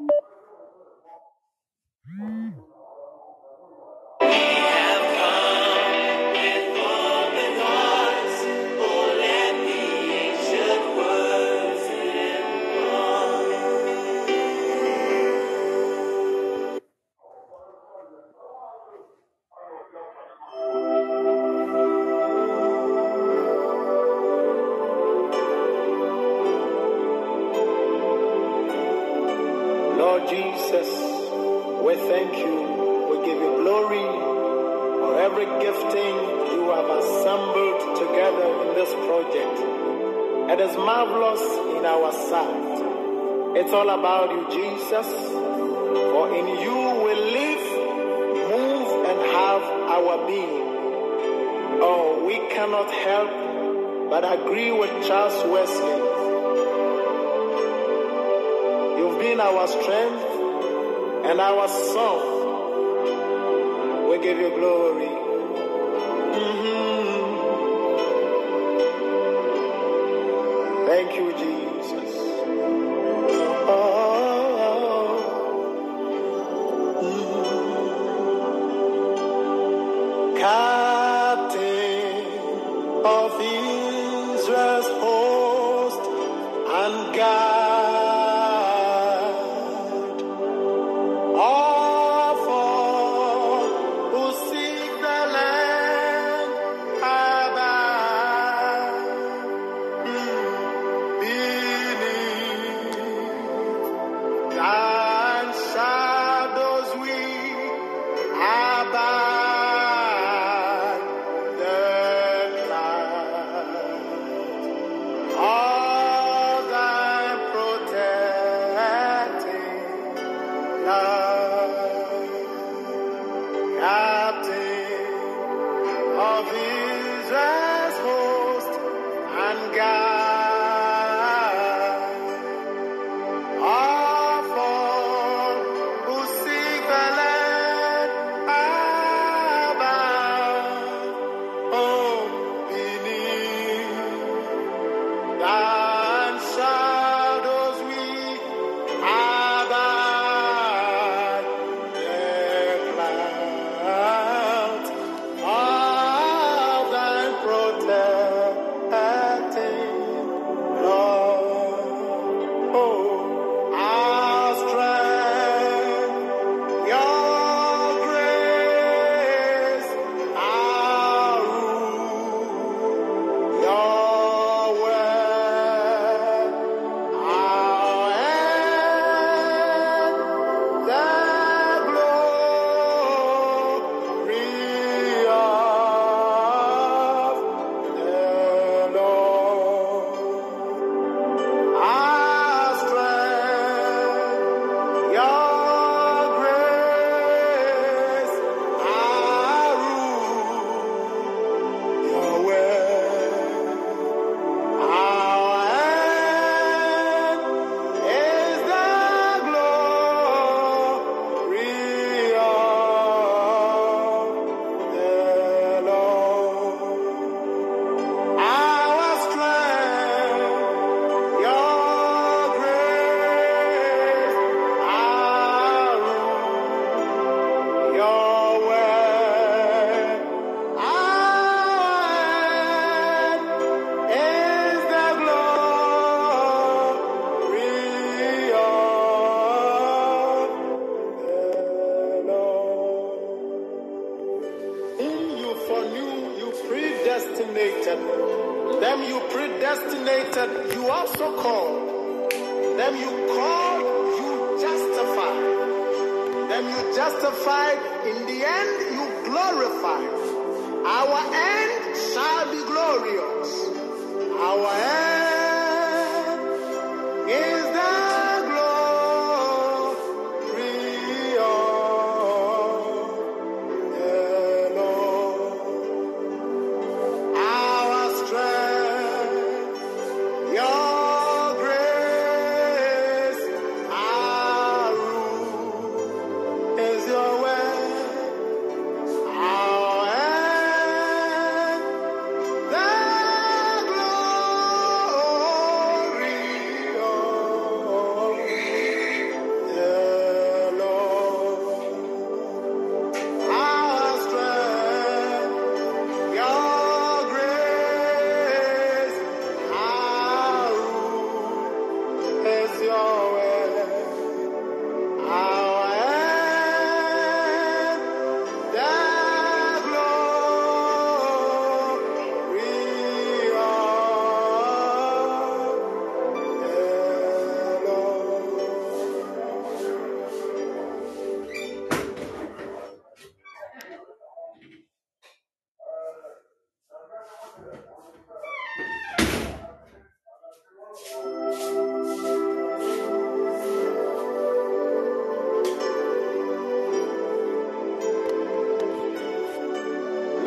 Lord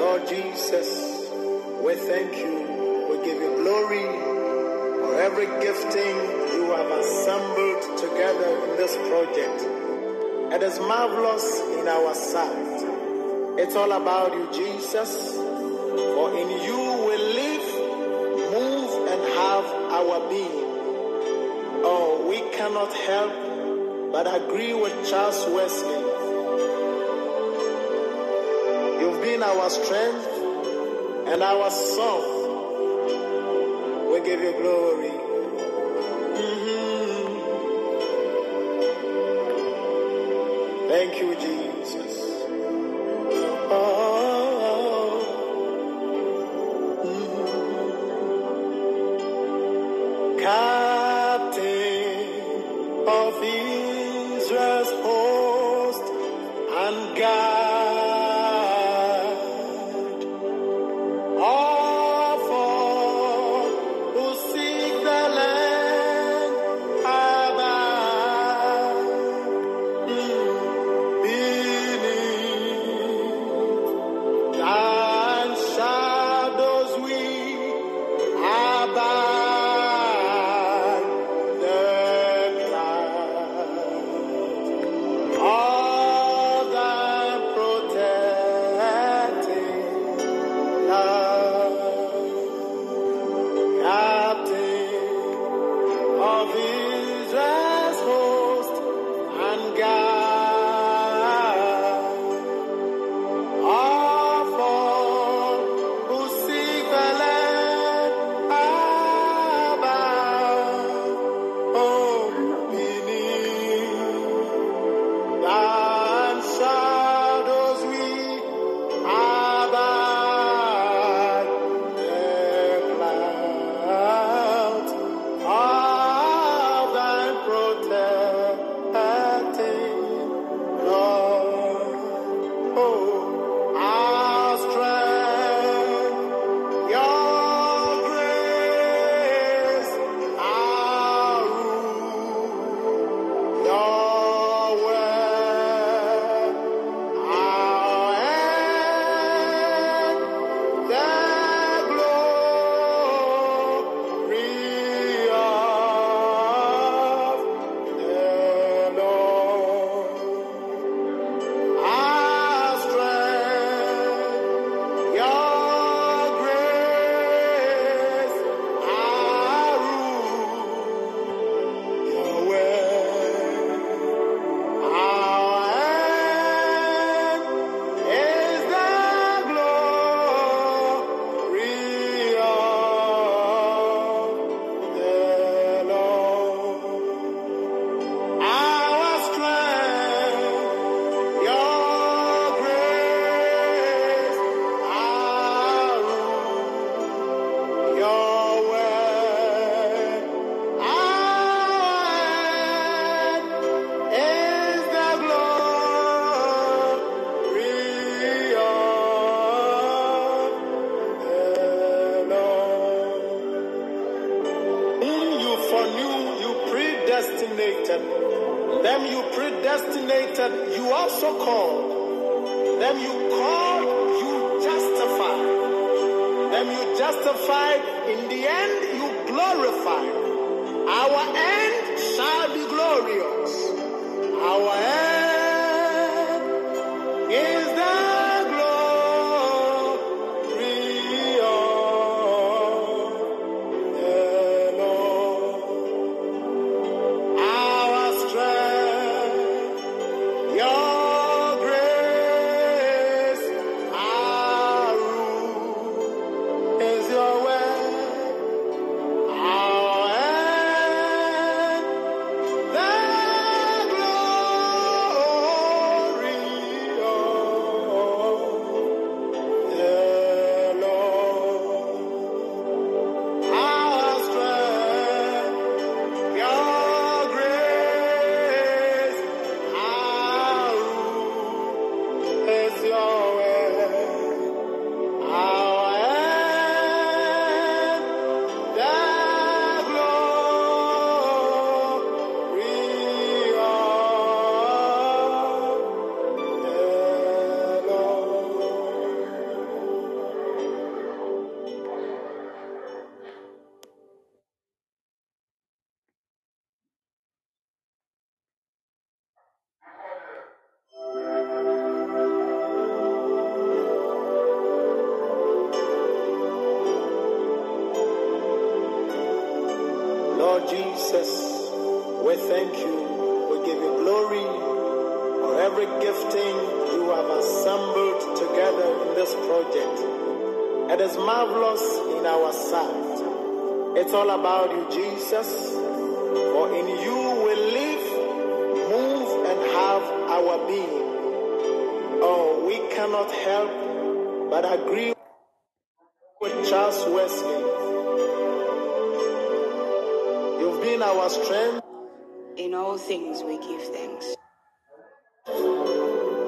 Lord Jesus, we thank you. We give you glory for every gifting you have assembled together in this project. It is marvelous in our sight. It's all about you, Jesus, for in you we live, move, and have our being. Oh, we cannot help but agree with Charles Wesley our strength and our song. We give you glory.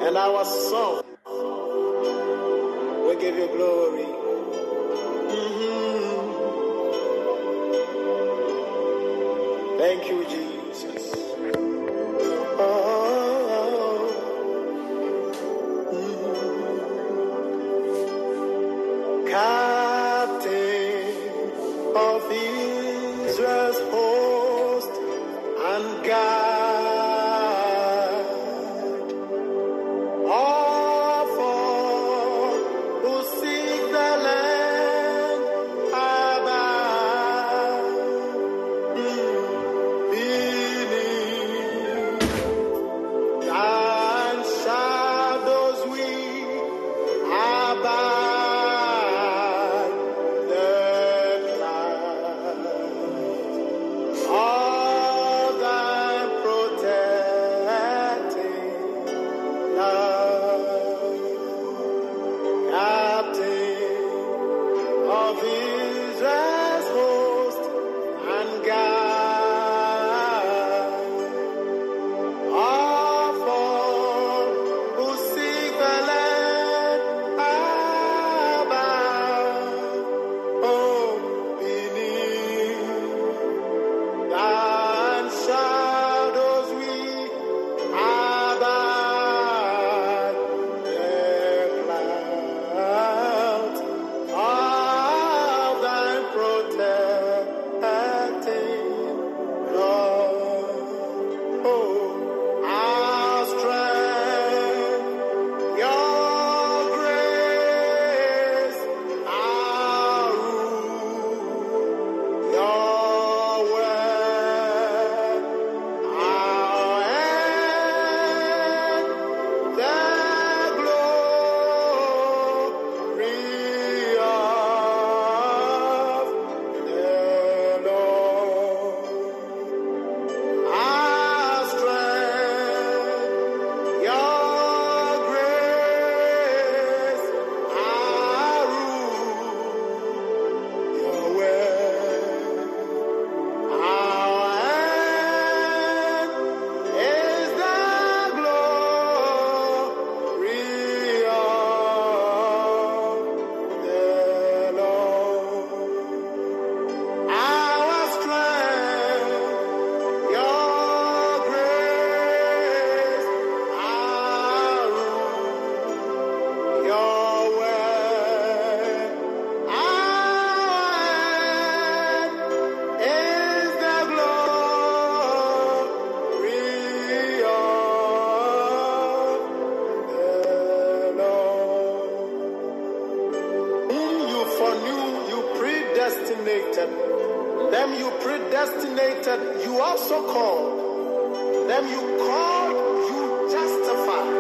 and our song. We give you glory. predestinated, you also called. Then you called, you justified.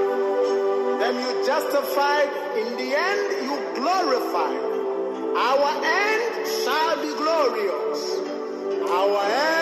Then you justified, in the end, you glorified. Our end shall be glorious. Our end.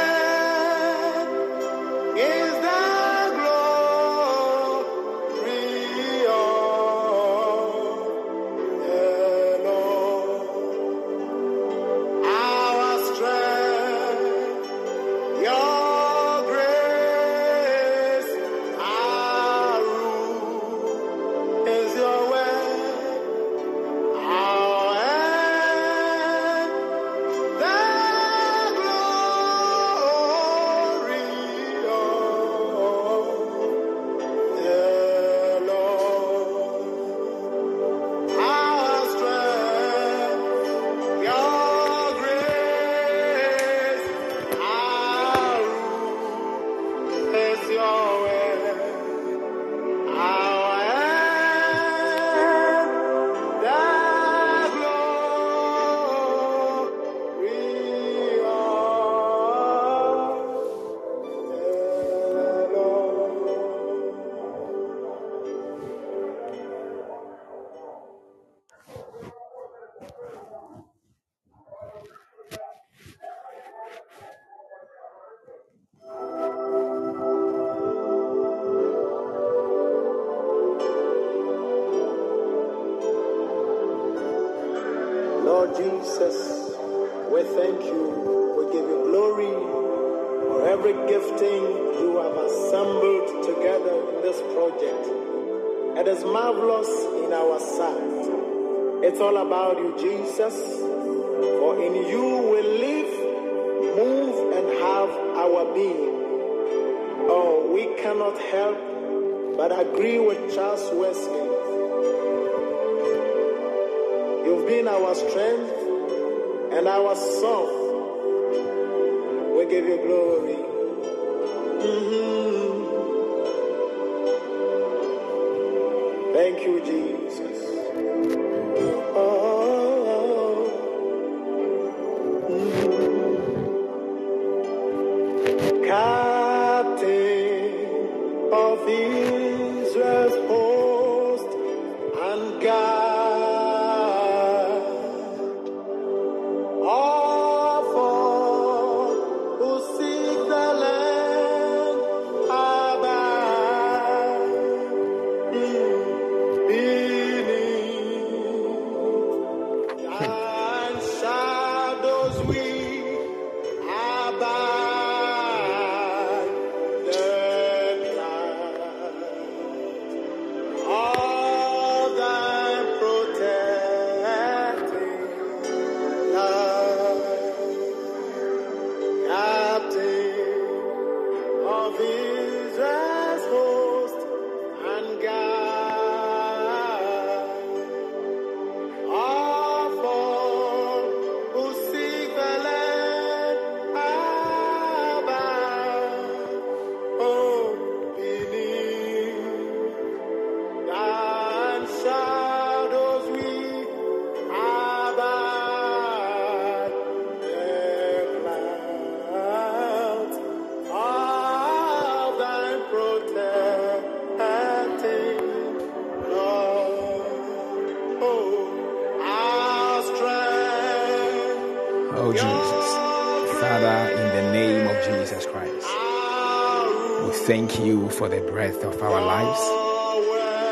Of our lives.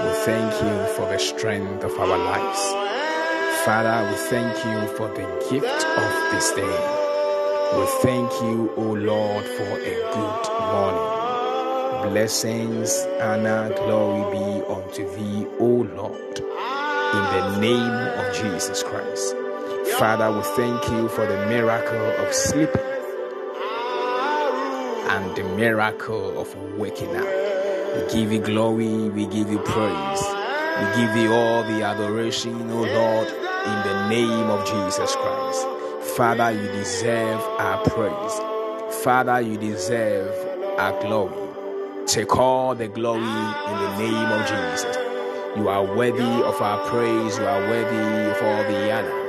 We thank you for the strength of our lives. Father, we thank you for the gift of this day. We thank you, O Lord, for a good morning. Blessings, honor, glory be unto thee, O Lord, in the name of Jesus Christ. Father, we thank you for the miracle of sleeping and the miracle of waking up. We give you glory, we give you praise, we give you all the adoration, O Lord, in the name of Jesus Christ. Father, you deserve our praise. Father, you deserve our glory. Take all the glory in the name of Jesus. You are worthy of our praise, you are worthy of all the honor.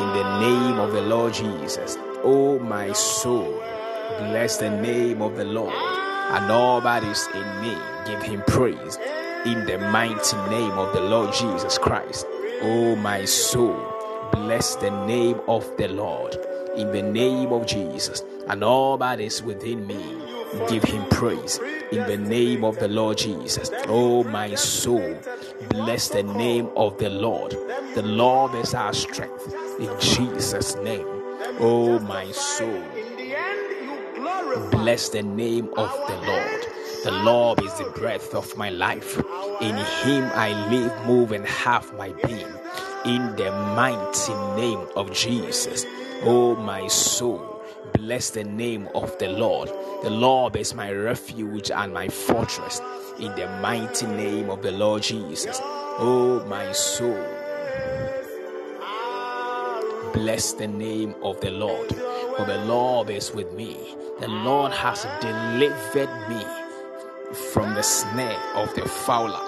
In the name of the Lord Jesus. Oh, my soul, bless the name of the Lord, and all that is in me, give him praise. In the mighty name of the Lord Jesus Christ. Oh, my soul, bless the name of the Lord. In the name of Jesus, and all that is within me, give him praise. In the name of the Lord Jesus. Oh, my soul, bless the name of the Lord. The Lord is our strength. In Jesus' name. Oh, my soul. Bless the name of the Lord. The Lord is the breath of my life. In Him I live, move, and have my being. In the mighty name of Jesus. Oh, my soul, bless the name of the Lord. The Lord is my refuge and my fortress. In the mighty name of the Lord Jesus. Oh, my soul, Bless the name of the Lord, for the Lord is with me. The Lord has delivered me from the snare of the fowler.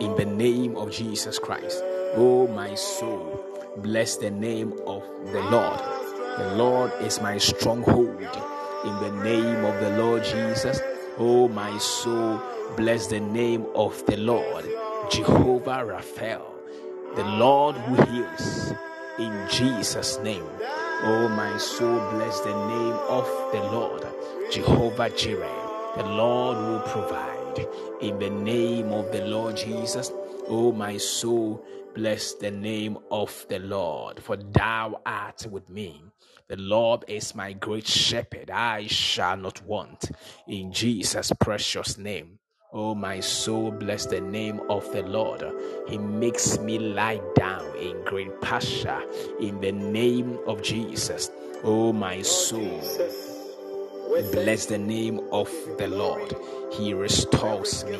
In the name of Jesus Christ, oh my soul, bless the name of the Lord. The Lord is my stronghold. In the name of the Lord Jesus, oh my soul, bless the name of the Lord, Jehovah Raphael the Lord who heals in Jesus' name. Oh, my soul, bless the name of the Lord, Jehovah Jireh. The Lord will provide in the name of the Lord Jesus. Oh, my soul, bless the name of the Lord, for thou art with me. The Lord is my great shepherd, I shall not want. In Jesus' precious name. Oh, my soul, bless the name of the Lord. He makes me lie down in great pasture in the name of Jesus. Oh, my soul, bless the name of the Lord. He restores me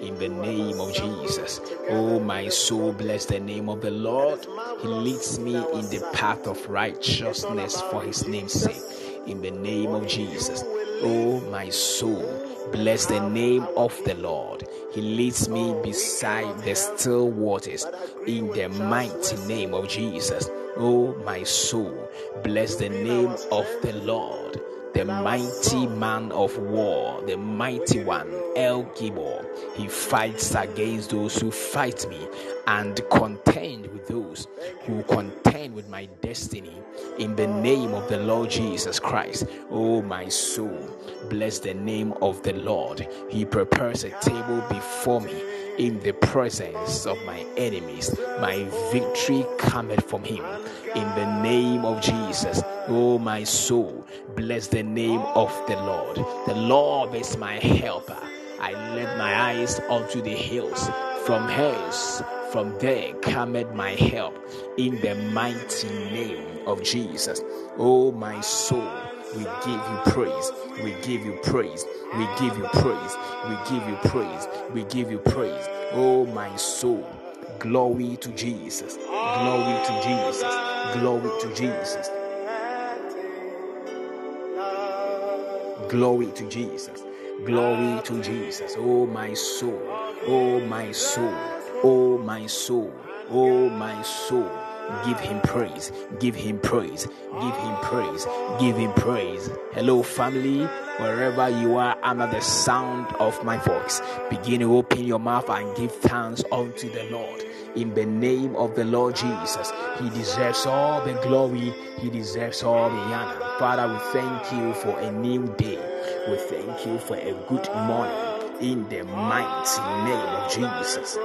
in the name of Jesus. Oh, my soul, bless the name of the Lord. He leads me in the path of righteousness for his name's sake. In the name of Jesus. Oh, my soul, bless the name of the Lord. He leads me beside the still waters. In the mighty name of Jesus. Oh, my soul, bless the name of the Lord the mighty man of war, the mighty one, El Gibor. He fights against those who fight me and contend with those who contend with my destiny. In the name of the Lord Jesus Christ, oh my soul, bless the name of the Lord. He prepares a table before me in the presence of my enemies. My victory cometh from him. In the name of Jesus, oh my soul, bless the name of the Lord. The Lord is my helper. I lift my eyes unto the hills. From hence, from there cometh my help. In the mighty name of Jesus, oh my soul, we give you praise. We give you praise. We give you praise. We give you praise. We give you praise. Oh my soul. Glory to Jesus. Glory to Jesus. Glory to Jesus. Glory to Jesus. Glory to Jesus. Oh my soul. Oh my soul. Oh my soul. Oh my soul. Give him praise. Give him praise. Give him praise. Give him praise. Hello, family. Wherever you are under the sound of my voice, begin to open your mouth and give thanks unto the Lord. In the name of the Lord Jesus, He deserves all the glory, He deserves all the honor. Father, we thank you for a new day. We thank you for a good morning. In the mighty name of Jesus.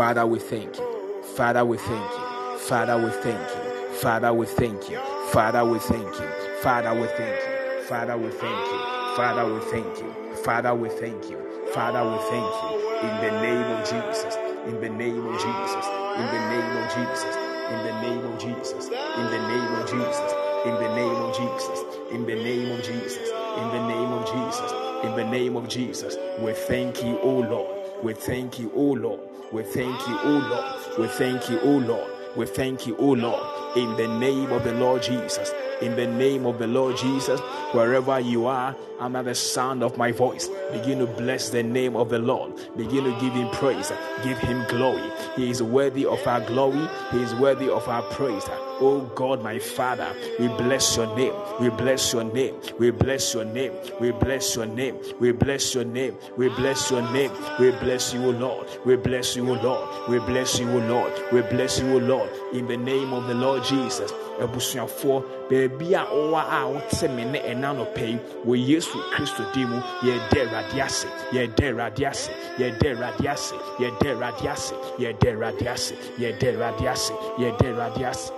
Father, we thank you. Father, we thank you. Father, we thank you. Father, we thank you. Father, we thank you. Father, we thank you. Father, we thank you. Father, we thank you. Father, we thank you. Father, we thank you. In the name of Jesus. In the name of Jesus. In the name of Jesus. In the name of Jesus. In the name of Jesus. In the name of Jesus. In the name of Jesus. In the name of Jesus. In the name of Jesus. We thank you, O Lord. We thank you, O Lord. We thank you, O Lord. We thank you, O Lord. We thank you, O Lord. In the name of the Lord Jesus. In the name of the Lord Jesus, wherever you are, under the sound of my voice, begin to bless the name of the Lord. Begin to give him praise. Give him glory. He is worthy of our glory. He is worthy of our praise. Oh God, my Father, we bless your name. We bless your name. We bless your name. We bless your name. We bless your name. We bless your name. We bless you, O Lord. We bless you, O Lord. We bless you, O Lord. We bless you, O Lord. In the name of the Lord Jesus. abusuafoɔ baabi a ɔwɔ a wote me ne ɛna nɔpɛ wɔ yesu kristo din mu yɛda awurade ase yɛda awurade ase yɛda awurade ase yɛda awurade ase yɛda awurade ase yɛda awurade ase yɛda awurade ase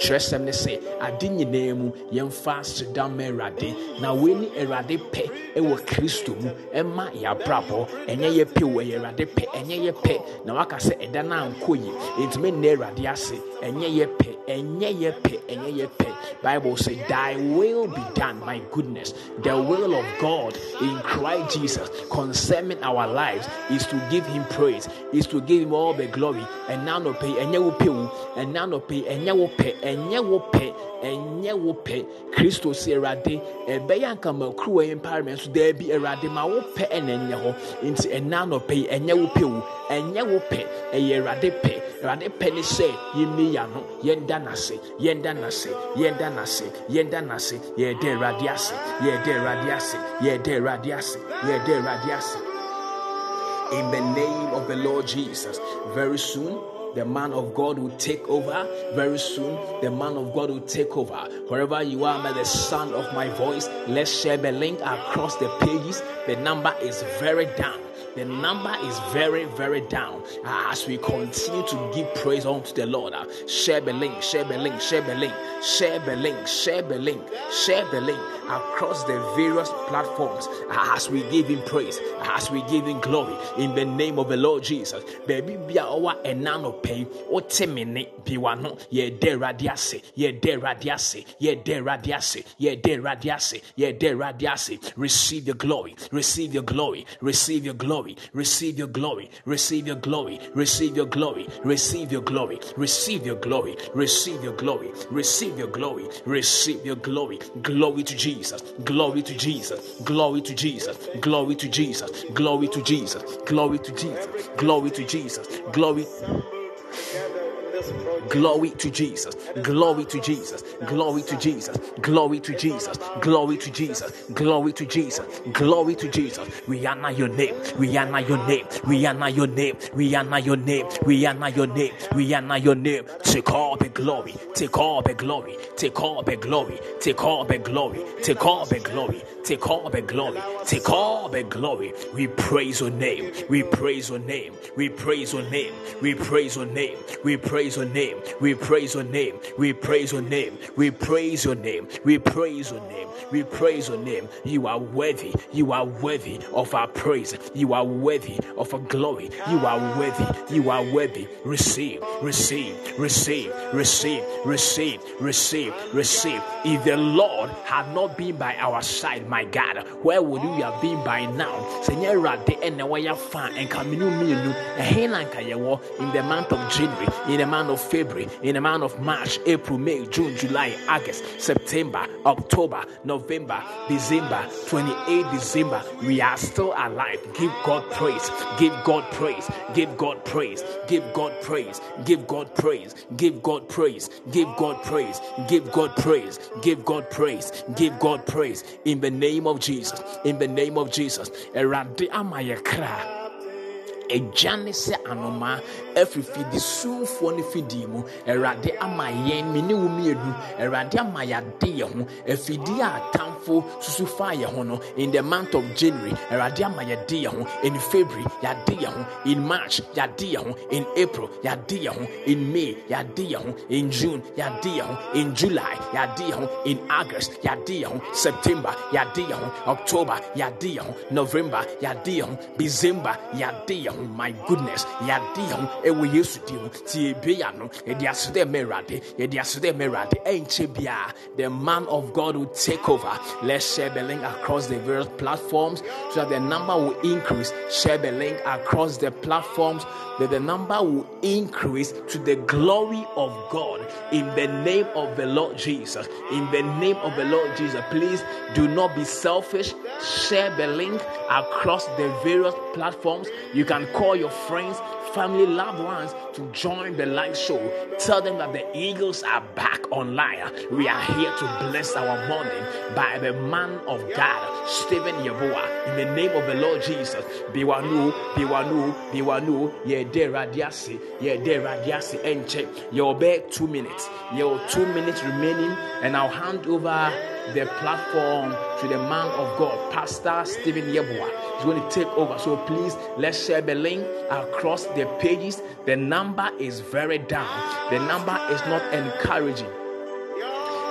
kyerɛsɛm ne sɛ ade nyinaa mu yɛmfa aseda ma awurade. Na ne awurade pɛ ɛwɔ kristo mu ɛma yɛabrabɔ. Ɛnyɛ yɛ pɛ wɔ yɛ awurade pɛ ɛnyɛ yɛ pɛ. Na waka sɛ ɛda no ankɔ yi ɛntumi nnɛ awurade ase. Ɛnyɛ yɛ pɛ ɛnyɛ yɛ pɛ ɛnyɛ yɛ pɛ. Bible say thy will be done my goodness. The will of god in christ jesus concerning our lives is to give him praise is to give him all the glory. No pay ɛnyɛ wo pɛ wo no pay ɛnyɛ wo pɛ ɛnyɛ wo pɛ ɛnyɛ wo pɛ kristo si awurade ɛbɛyɛ yi daabi awurade ma wo pɛ ɛna ɛnyɛ hɔ nti ɛna no pɛ ɛnyɛ wo pɛ wo ɛnyɛ wo pɛ ɛyɛ pɛ pɛ sɛ n'ase yɛnda n'ase yɛnda n'ase yɛnda n'ase yɛda awurade ase yɛda awurade ase yɛda awurade ase ase in the name of the lord jesus very soon The man of God will take over very soon. The man of God will take over. Wherever you are, by the sound of my voice, let's share the link across the pages. The number is very down. The number is very, very down. Uh, as we continue to give praise unto the Lord, uh, share the link, share the link, share the link, share the link, share the link, share the link across the various platforms uh, as we give Him praise, as we give Him glory in the name of the Lord Jesus. Baby, be our enano pay or temine biwano ye de radiase, ye de radiase, ye de radiase, ye de radiase, ye de radiase. Receive your glory, receive your glory, receive your glory glory, receive your glory, receive your glory, receive your glory, receive your glory, receive your glory, receive your glory, receive your glory, receive your glory. Glory to Jesus, glory to Jesus, glory to Jesus, glory to Jesus, glory to Jesus, glory to Jesus, glory to Jesus, glory. Glory to Jesus. Glory to Jesus. Glory to Jesus. Glory to Jesus. Glory to Jesus. Glory to Jesus. Glory to Jesus. We honor your name. We honor your name. We honor your name. We honor your name. We honor your name. We honor your name. Take all the glory. Take all the glory. Take all the glory. Take all the glory. Take all the glory. Take all the glory. Take all the glory. We praise your name. We praise your name. We praise your name. We praise your name. We praise your name. We praise your name. We praise your name. We praise your name. We praise your name. We praise your name. You are worthy. You are worthy of our praise. You are worthy of our glory. You are worthy. You are worthy. Receive, receive, receive, receive, receive, receive, receive. If the Lord had not been by our side, my God, where would we have been by now? Seigneur Rade and Nawaya fan and Kaminu Helanka oh, in the month of January, in the month of February, in the month of March, April, May, June, July, August, September, October, November, December, 28 December, we are still alive. Give God praise. Give God praise. Give God praise. Give God praise. Give God praise. Give God praise. Give God praise. Give God praise. Give God praise. Give God praise. In the name of Jesus. In the name of Jesus. Erade amayekra agya ne sɛ anoma afiri fidi sumfoɔ no fidie mu awurade ama yɛn me ne wo mmienu awurade ama yɛade yɛn ho afidie a atamfo susu faa yɛn ho no in the month of january awurade ama yɛde yɛn ho in february yɛade yɛn ho in march yɛade yɛn ho in april yɛade yɛn ho in may yɛade yɛn ho in june yɛade yɛn ho in july yɛade yɛn ho in august yɛade yɛn ho september yɛade yɛn ho october yɛade yɛn ho november yɛade yɛn ho december yɛade yɛn ho my goodness yɛade yɛ ho ɛwɔ yesu di ho ti ebe ya no yɛde aso dɛ mɛwurade yɛde aso dɛ mɛwurade ɛnkyɛ biara the man of god will take over let's share the link across the various platforms so that the number will increase share the link across the platforms that the number will increase to the glory of God in the name of the Lord Jesus. In the name of the Lord Jesus, please do not be selfish. Share the link across the various platforms. You can call your friends, family, loved ones to join the live show. Tell them that the Eagles are back online. We are here to bless our morning by the man of God, Stephen Yeboah. In the name of the Lord Jesus, Biwanu, Biwanu, Biwanu, Yede Radiasi, Yede Radiasi, Enche. You'll be two minutes. Your two minutes remaining, and I'll hand over the platform to the man of God, Pastor Stephen Yeboah. He's going to take over. So please, let's share the link across the pages. The number is very down, the number is not encouraging.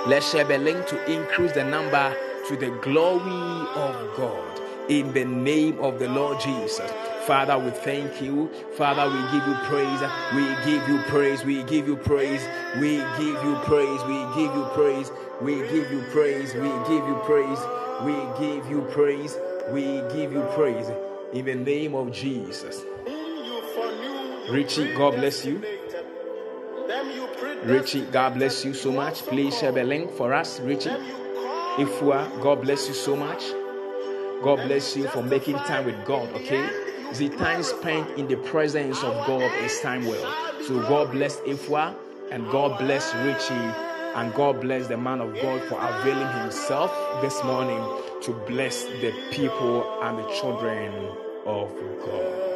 Let's share the link to increase the number to the glory of God in the name of the Lord Jesus. Father, we thank you. Father, we give you praise. We give you praise. We give you praise. We give you praise. We give you praise. We give you praise. We give you praise. We give you praise. We give you praise. In the name of Jesus. Richie, God bless you. Richie, God bless you so much. Please share the link for us, Richie. Ifua, God bless you so much. God bless you for making time with God, okay? The time spent in the presence of God is time well. So God bless Ifwa and God bless Richie and God bless the man of God for availing himself this morning to bless the people and the children of God.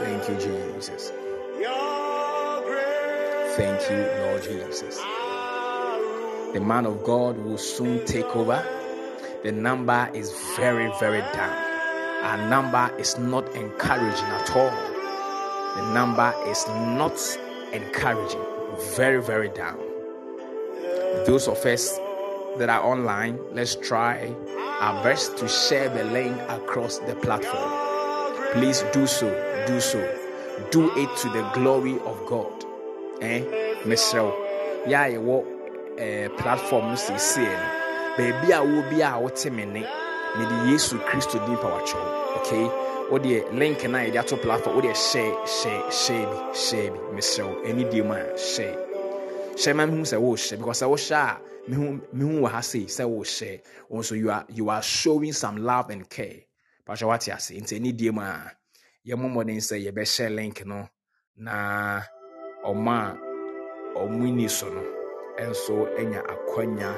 Thank you, Jesus. Thank you, Lord Jesus. The man of God will soon take over. The number is very, very down. Our number is not encouraging at all. The number is not encouraging. Very, very down. Those of us that are online, let's try our best to share the link across the platform. Please do so. Do so. Do it to the glory of God. Eh? Mesrɛ yeah, yɛwɔ eh, platform no seesei no baabi a wo bi a wote me ne mede yesu kristo din pa wakyɛw okay wodeɛ link no a yɛde ato platform wodeɛ hyɛ hyɛ hyɛ bi hyɛ bi. Mesrɛ wo ɛni die mu a hyɛ hyɛ ma mehu sɛ wohyɛ because sɛ wohyɛ a mehu mehu wɔ ha sei sɛ wohyɛ also you are you are showing some love and care. Pakyɛ wate ase. Nti ɛni die mu a yɛmmɔ mmɔden sɛ yɛbɛhyɛ link no na ɔma a ɔmo ni so no nso anya akwanya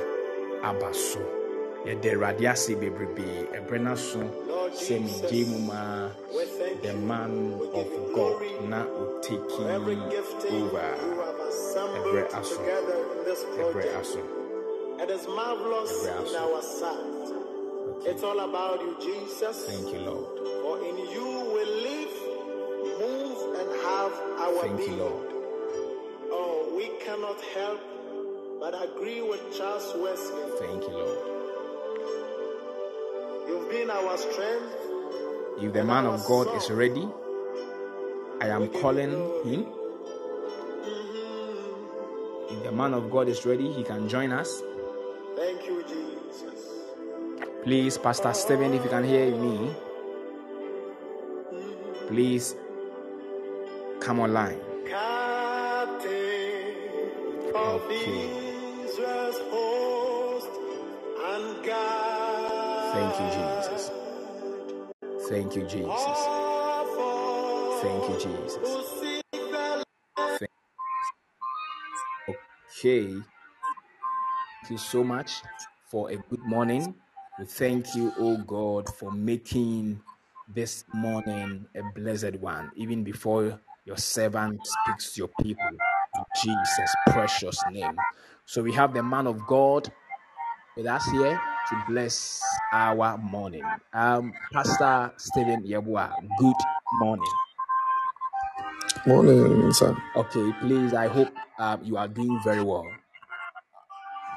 aba so yɛde awurade ase bebrebee. Ɛberɛ no so sɛ megye mu ma the man of god na ɔteki over. ɛberɛ aso ɛberɛ aso. It is marvelous in our sight. It's all about you, Jesus. thank you lord. For in you we live, move, and have our thank you lord. Oh, we cannot help but agree with Charles Wesley. thank you lord You've been our strength. if the man of god is ready i am calling him mm-hmm. if the man of god is ready he can join us Thank you, Jesus. Please, Pastor Stephen, if you can hear me, mm-hmm. please come online. Okay. Thank you, Jesus. Thank you, Jesus. Okay. Thank you so much for a good morning. We thank you, oh God, for making this morning a blessed one, even before your servant speaks to your people. In Jesus' precious name. So we have the man of God with us here to bless our morning. Um, Pastor Stephen Yeboah, good morning. Morning, sir. Okay, please, I hope um, you are doing very well.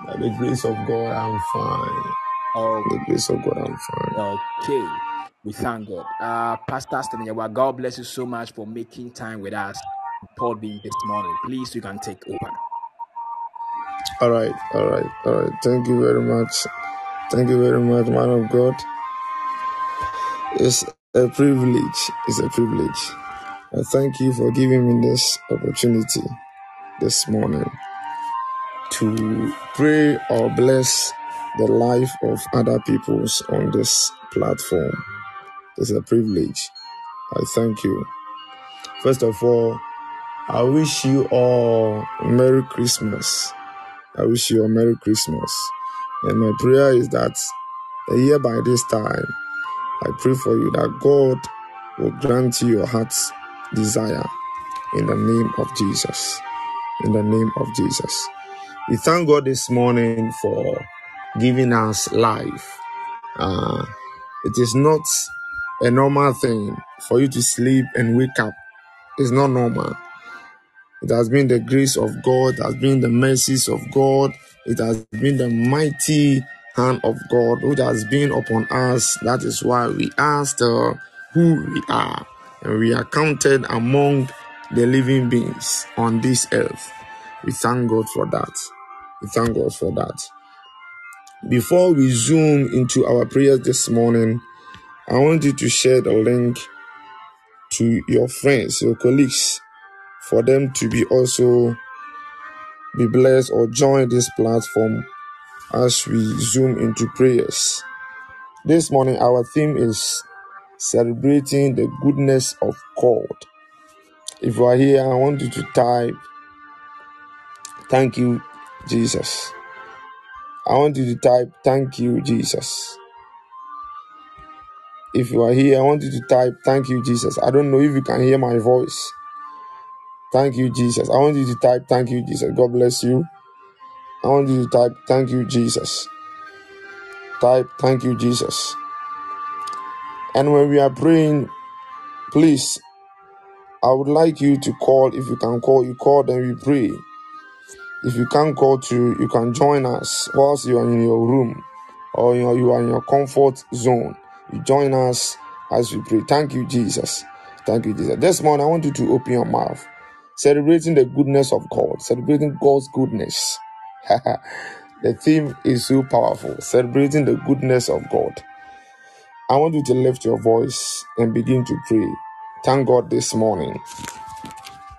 By the grace of God, I'm fine. Oh, By the grace of God, I'm fine. okay. We thank God. Uh, Pastor Stephen Yeboah, God bless you so much for making time with us, Paul being this morning. Please, you can take over. All right, all right, all right. Thank you very much. Thank you very much, man of God. It's a privilege. It's a privilege. I thank you for giving me this opportunity this morning to pray or bless the life of other peoples on this platform. It's a privilege. I thank you. First of all, I wish you all Merry Christmas. I wish you a Merry Christmas. And my prayer is that a year by this time, I pray for you that God will grant you your heart's desire in the name of Jesus. In the name of Jesus. We thank God this morning for giving us life. Uh, it is not a normal thing for you to sleep and wake up. It's not normal. It has been the grace of God, it has been the mercies of God, it has been the mighty hand of God which has been upon us. That is why we are still who we are, and we are counted among the living beings on this earth. We thank God for that. We thank God for that. Before we zoom into our prayers this morning, I want you to share the link to your friends, your colleagues, for them to be also be blessed or join this platform as we zoom into prayers. This morning, our theme is celebrating the goodness of God. If you are here, I want you to type, Thank you, Jesus. I want you to type, Thank you, Jesus. If you are here, I want you to type, Thank you, Jesus. I don't know if you can hear my voice. Thank you, Jesus. I want you to type, Thank you, Jesus. God bless you. I want you to type, Thank you, Jesus. Type, Thank you, Jesus. And when we are praying, please, I would like you to call. If you can call, you call, then we pray. If you can't call to, you can join us whilst you are in your room or you, are in your comfort zone. You join us as we pray. Thank you, Jesus. Thank you, Jesus. This morning, I want you to open your mouth, celebrating the goodness of God, celebrating God's goodness. the theme is so powerful, celebrating the goodness of God. I want you to lift your voice and begin to pray. Thank God this morning.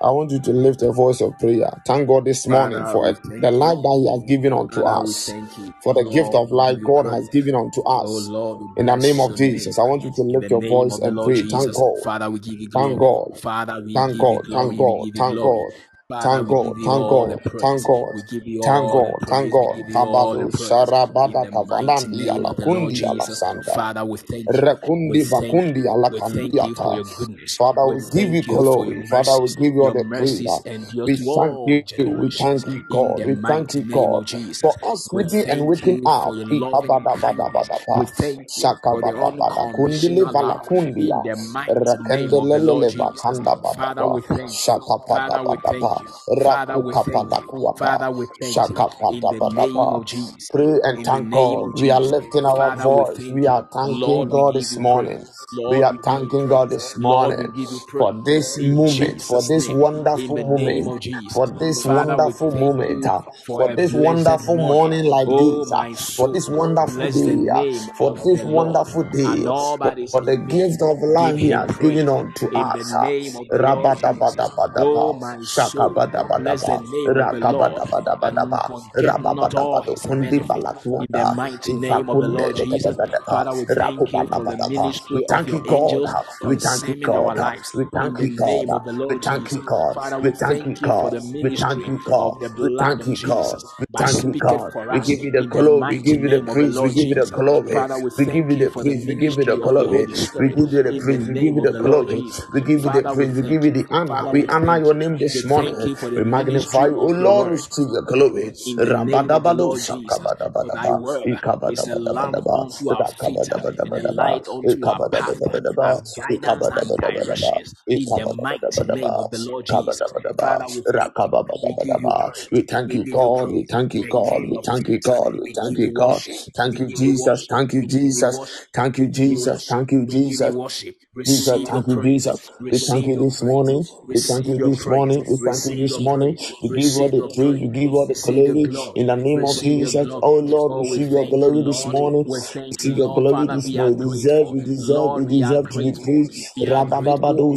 I want you to lift a voice of prayer. Thank God this morning Father, for we it, thank the you. life that He has given unto Father, we us, thank you. for the gift Lord, of we life give you God has praise. given unto Oh us. Lord, we In the name bless of your name. Jesus, I want you to In lift the your name voice of the and Lord pray. Thank Jesus, God. Father, we give you Thank glory. God. Father, we Thank give you God. Thank. We God. give you Thank glory. God. Father, Thank we God. give you Thank all God. the Thank praise. God. We give you Thank all the God. Thank praise. We God. give you all the Kabado praise. In Sarabada the mighty Kavalandi name of the Lord Alakundi Jesus, Alasanda. Father, we thank you. We Rekundi thank you. Vakundi We thank you for Alakandiata. your goodness. Father, We we give you thank you for your glory. Father, we mercies. give you all Your the praise. mercies endure We to thank all you. We generations. thank you, In God. the We thank mighty you, name God, of Jesus, for us we sleeping and thank waking you up. for your loving kindness. We Ikabadabadabadaba. thank you for the Shakabadabada. Kundile unconditional love. In valakundia. the mighty name of the Lord Rekendelelele Jesus, vakanda Father, badaba. we thank you. Father, we thank Shakapadabadaba. You. Father, we thank you. Father, we thank you. In the name of Jesus. Pray and thank God. We are lifting our Father, we voice. thank We you. are thanking Lord, we God give this you praise. morning. We Lord, are we give you thanking God praise. this Lord, we morning give you for praise. this In moment, for Jesus' this name. In wonderful the name moment, of Jesus. for this Father, we wonderful thank moment, you uh, for for a this blessed wonderful morning. morning like Oh, this, uh, my for this soul, wonderful bless the day, uh, name for of this the Lord, wonderful and day, all for, that is for the within gift of. Give life He him has given praise. unto In the us. name of the Lord Jesus. Oh, my soul, bless the shakabadabadaba, name of the Lord, and rakabadabadabadaba, forget not all rababadabado, his benefits. In the mighty name of the ivakunde, Lord Jesus, Father, we thank you for the rakubadabadaba. We thank you, God. We thank you, God. We thank you, God. name of the We thank you, God. We thank you, thank you for God. We thank you, God. We thank you, God. We thank you, God. We give you the glory. We give you the name of the praise. We give you the glory. We give you the praise. We give you the ministry of the glory. We give you the praise. We give you the glory. We give you the praise. We give you the honor. We we honor your name this morning. You for the We magnify ministry of your Lord, word your glory. in the name of the Rabadabado Lord Jesus. For thy shakabadabadaba. word is a lamp Ikabadabadabadaba. unto our feet and a Rakabadabadabadaba. light unto our path, Ikabadabadabadaba. our guidance and Ikabadabadabadaba. directions in the mighty Ikabadabadabadaba. name of the Lord Jesus. Ikabadabadaba. Father, we thank you. We give you Rakabadabadaba. praise. We thank We you, give you God. We praise. thank you, The God. King We of thank you, Kings. God. We We thank give you, you God. worship. Thank We you, give you Jesus. worship. Thank you, We give you Jesus. worship. Thank We you, give you Jesus. worship. Thank you, We give you Jesus. worship. Jesus, Receive thank you. Jesus. We thank you this morning. We thank you this morning. We thank you this morning. We give all the praise. We give all the glory in the name of Jesus. Oh Lord, we receive your glory this morning. We Receive your glory this we morning. You deserve, you deserve, we deserve to be praised. We are grateful Rabadabado,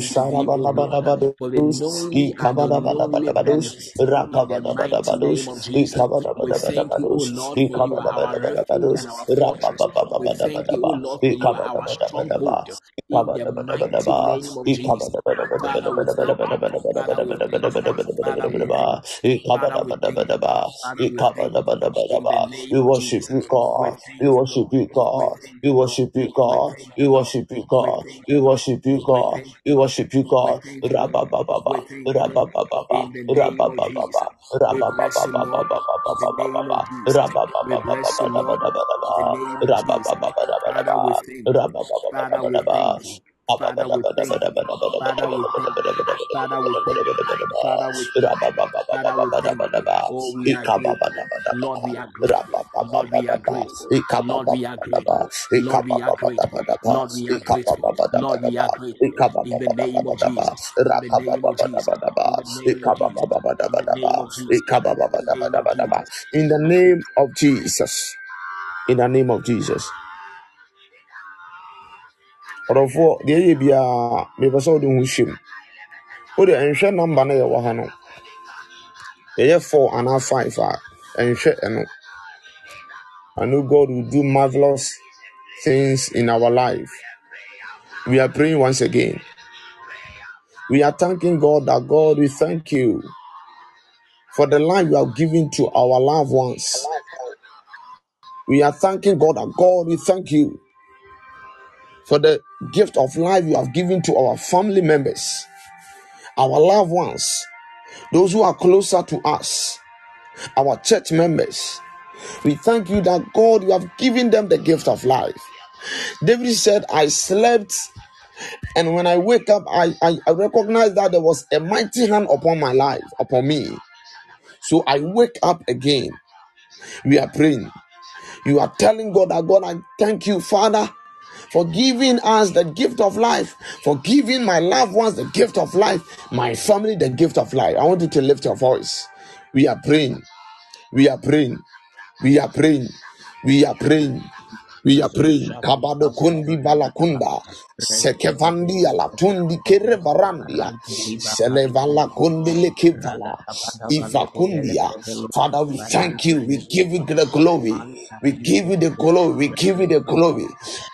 unto thee, O we thank you. Father, we thank you. Father, we thank you. Father, we thank you. Father, we thank you. In We worship you, God. We worship you, God. We worship you, God. We worship you, God. We worship you, God. We worship you, God. Rabba baba We ba, you, rabba baba rabba baba we rabba baba bless you, baba Lord. baba In baba rabba we baba bless you, baba Lord. baba In baba, rabba baba baba baba, rabba baba Father, we thank you. Father, we thank you. Father, we thank you. Father, we thank you. Father, we thank you. Oh, we are grateful. Lord, we are grateful. Lord, we are grateful. Lord, we are grateful. Lord, we are grateful. Lord, we are grateful. Lord, we are grateful. In the name of Jesus. In the name of Jesus. In the name of Jesus. In the name of Jesus. In the name of Jesus. In the name of Jesus. In the name of Jesus. Ɔdɔfoɔ deɛ ɛyɛ biara mepɛ sɛ wode ho hyɛ mu wode nhwɛ namba no yɛwɔ ha no yɛyɛ four anaa five a nhwɛ ɛno I know God will do marvelous things in our life. We are praying once again. We are thanking God that God, we thank you for the life you have given to our loved ones. We are thanking God that God, we thank you for the gift of life you have given to our family members, our loved ones, those who are closer to us, our church members. We thank you that God, you have given them the gift of life. David said, I slept, and when I wake up, I, I, I recognize that there was a mighty hand upon my life, upon me. So I wake up again. We are praying. You are telling God that God, I thank you, Father, for giving us the gift of life, for giving my loved ones the gift of life, my family the gift of life. I want you to lift your voice. We are praying. We are praying. We are praying. We are praying. We are praying. Kabado kundi balakunda. Sekevandi ala tundi kere varandia. Selevala kundi lekivala. Ivakundia. Father, we thank you. We give you the glory. We give you the glory. We give you the glory.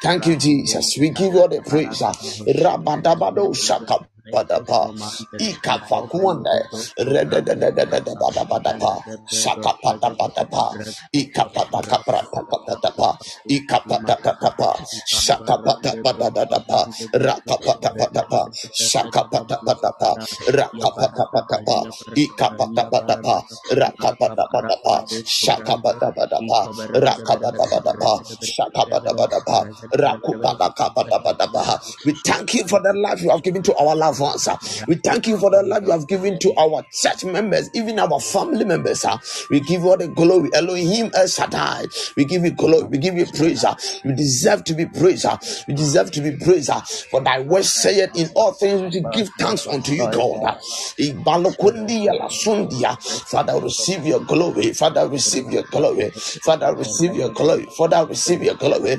Thank you, Jesus. We give you all the praise. Rabadabado shaka badapa ika fakuanda reda da da da da da bada bada pa shaka pata pata pa ika pata kapra pata pata pa ika pata pata pa shaka pata pata da da pa raka pata pata pa shaka pata pata pa raka pata pata pa ika pata pata pa raka pata pata pa shaka pata pata pa raka pata pata pa shaka pata pata pa raku pata pata pata pa we thank you for the life you have given to our loved we thank you for the life you have given to our church members even our family members we give you all the glory. Elohim El Shaddai. We give you glory. We give you praise you deserve to be praised you deserve to be praised for thy word saith in all things we give thanks unto you God. Father receive your glory. Father receive your glory. Father receive your glory. Father receive your glory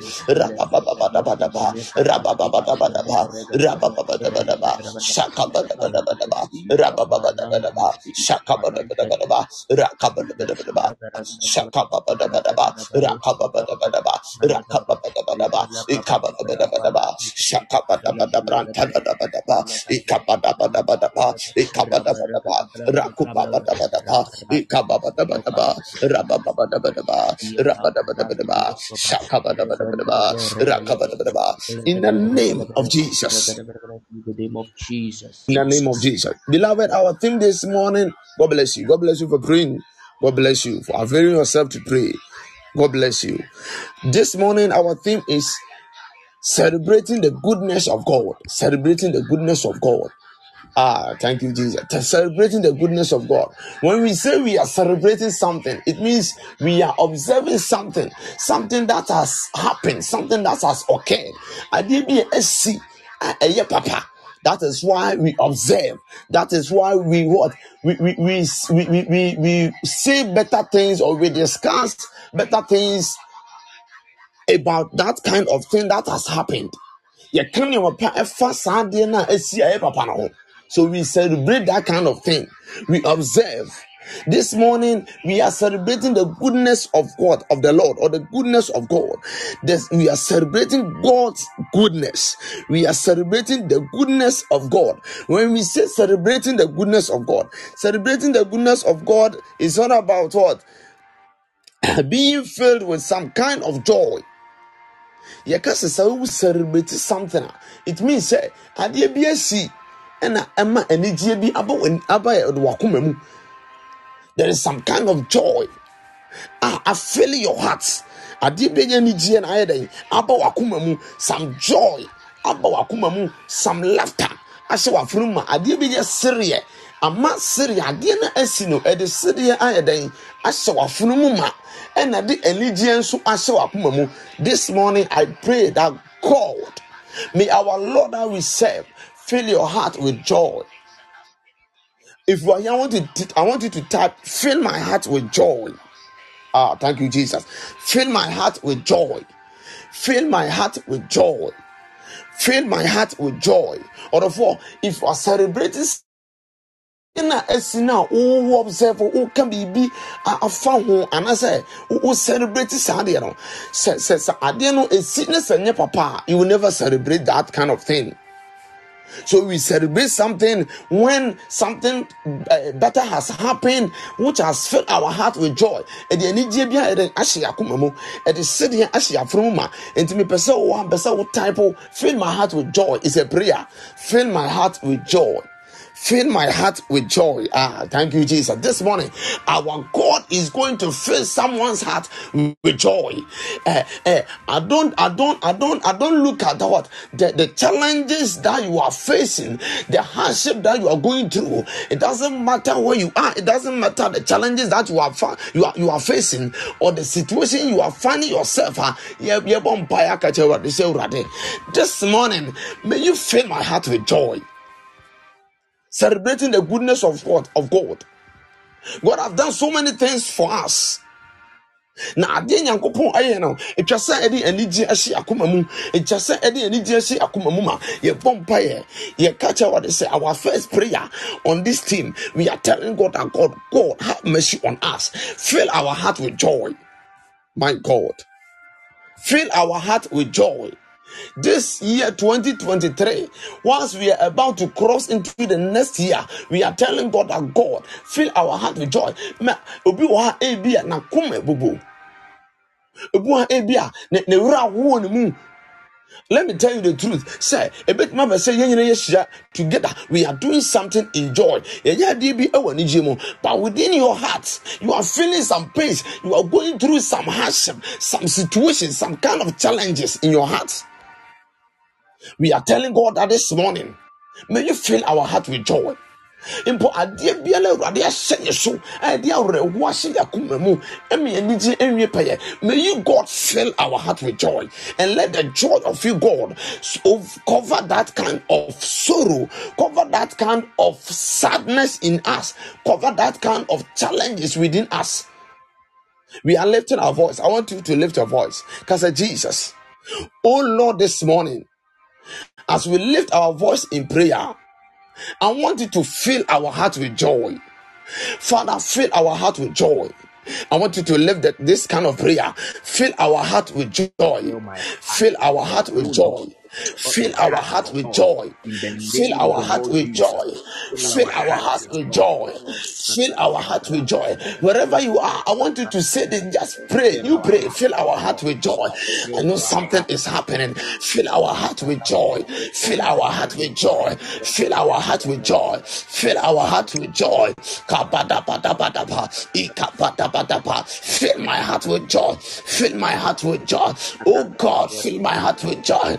Shakabababababa Rababababababa Shakabababababa Rakabababababa Shakabababababa Rakabababababa Rakabababababa Ikabababababa Shakabababababa Ikabababababa Ikabababababa Rakubababababa Ikabababababa Rabababababa Rabababababa Shakabababababa Rakababababa in the name of Jesus. Jesus. In the name of Jesus. Beloved, our theme this morning, God bless you. God bless you for praying. God bless you for availing yourself to pray. God bless you. This morning, our theme is celebrating the goodness of God. Celebrating the goodness of God. Ah, thank you, Jesus. Celebrating the goodness of God. When we say we are celebrating something, it means we are observing something, something that has happened, something that has occurred. I did be a papa. That is why we observe. That is why we what we we we we we, we, better things or we discuss better things about that kind of thing that has happened. so we celebrate that kind of thing we observe this morning we are celebrating the goodness of God, of the Lord, or the goodness of God. This, we are celebrating God's goodness. We are celebrating the goodness of God. When we say celebrating the goodness of God, celebrating the goodness of God is not about what? Being filled with some kind of joy yɛka sɛ sɛ celebrate something it means sɛ adeɛ bi asi ɛna ɛma anigyeɛ bi aba w'ani aba yɛ mu there is some kind of joy. Ah I feel your heart adeɛ bi anya anigyeɛ na ayɛ dɛn aba wakoma mu some joy. Aba wakoma mu some laughter. Ahyɛ w'afono mu a adeɛ bi yɛ sereɛ ama sereɛ adeɛ no asi no ɛde sereɛ ayɛ dɛn ahyɛ w'afono mu ma. Ɛna de anigyeɛ nso ahyɛ w'akoma mu. This morning i pray that god may our lord that we fill your heart with joy if you are here i want, to, I want you to type fill my heart with joy. Ah thank you jesus. Fill my heart with joy. Fill my heart with joy. Fill my heart with joy. Or therefore if you are celebrating na esi na wo observe wo ka biribi afa ho anasɛ wo celebrate saa adeɛ no. Sɛ sɛ sɛ adeɛ no esi ne sɛ nyɛ papa you will never celebrate that kind of thing So we celebrate something when something uh, better has happened, which has filled our heart with joy. Ɛde anigye bi a ɛde ahyɛ akoma mu, ɛde sedeɛ ahyɛ afunu ma. Ntumi pɛ sɛ wo wa pɛ sɛ wo type fill my heart with joy is a prayer. Fill my heart with joy. Fill my heart with joy. Ah, thank you, Jesus. This morning, our God is going to fill someone's heart with joy. Uh, uh, I don't, I don't, I don't, I don't look at what the, the challenges that you are facing, the hardship that you are going through. It doesn't matter where you are. It doesn't matter the challenges that you are you are you are facing or the situation you are finding yourself. Uh, this morning, may you fill my heart with joy celebrating the goodness of God of God. God have done so many things for us. na adeɛ nyankopɔn ayɛ no atwa sɛ ɛde anigye ahye akoma mu. Atwa sɛ ɛde anigye ahye akoma mu ma yɛbɔ mpaeɛ. Yɛka kyɛ wɔde sɛ our first prayer on this team we are telling god that god god have mercy on us. Fill our heart with joy. My god. Fill our heart with joy this year 2023, once we are about to cross into the next year, we are telling God that God fill our heart with joy. Let me tell you the truth. Say, a bit mama say, together we are doing something in joy. But within your heart, you are feeling some pain. You are going through some hardship, some situations, some kind of challenges in your heart. We are telling God that this morning, may you fill our heart with joy. mpo adeɛ awurade ahyɛ yɛ so ɛde ahyɛ yɛ akoma mu anigye ɛnwie pɛyɛ. May you god fill our heart with joy and let the joy of you god cover that kind of sorrow cover that kind of sadness in us cover that kind of challenges within us. We are lifting our voice. I want you to lift your voice. Because jesus. Oh lord this morning as we lift our voice in prayer, I want you to fill our heart with joy. Father, fill our heart with joy. I want you to live that this kind of prayer. Fill our heart with joy. Fill our heart with joy. Fill our heart with joy. Fill our heart with joy. Fill our heart with joy. Fill our heart with joy. Wherever you are, I want you to say this. Just pray. You pray. Fill our heart with joy. I know something is happening. Fill our heart with joy. Fill our heart with joy. Fill our heart with joy. Fill our heart with joy. Fill my heart with joy. Fill my heart with joy. Oh God, fill my heart with joy.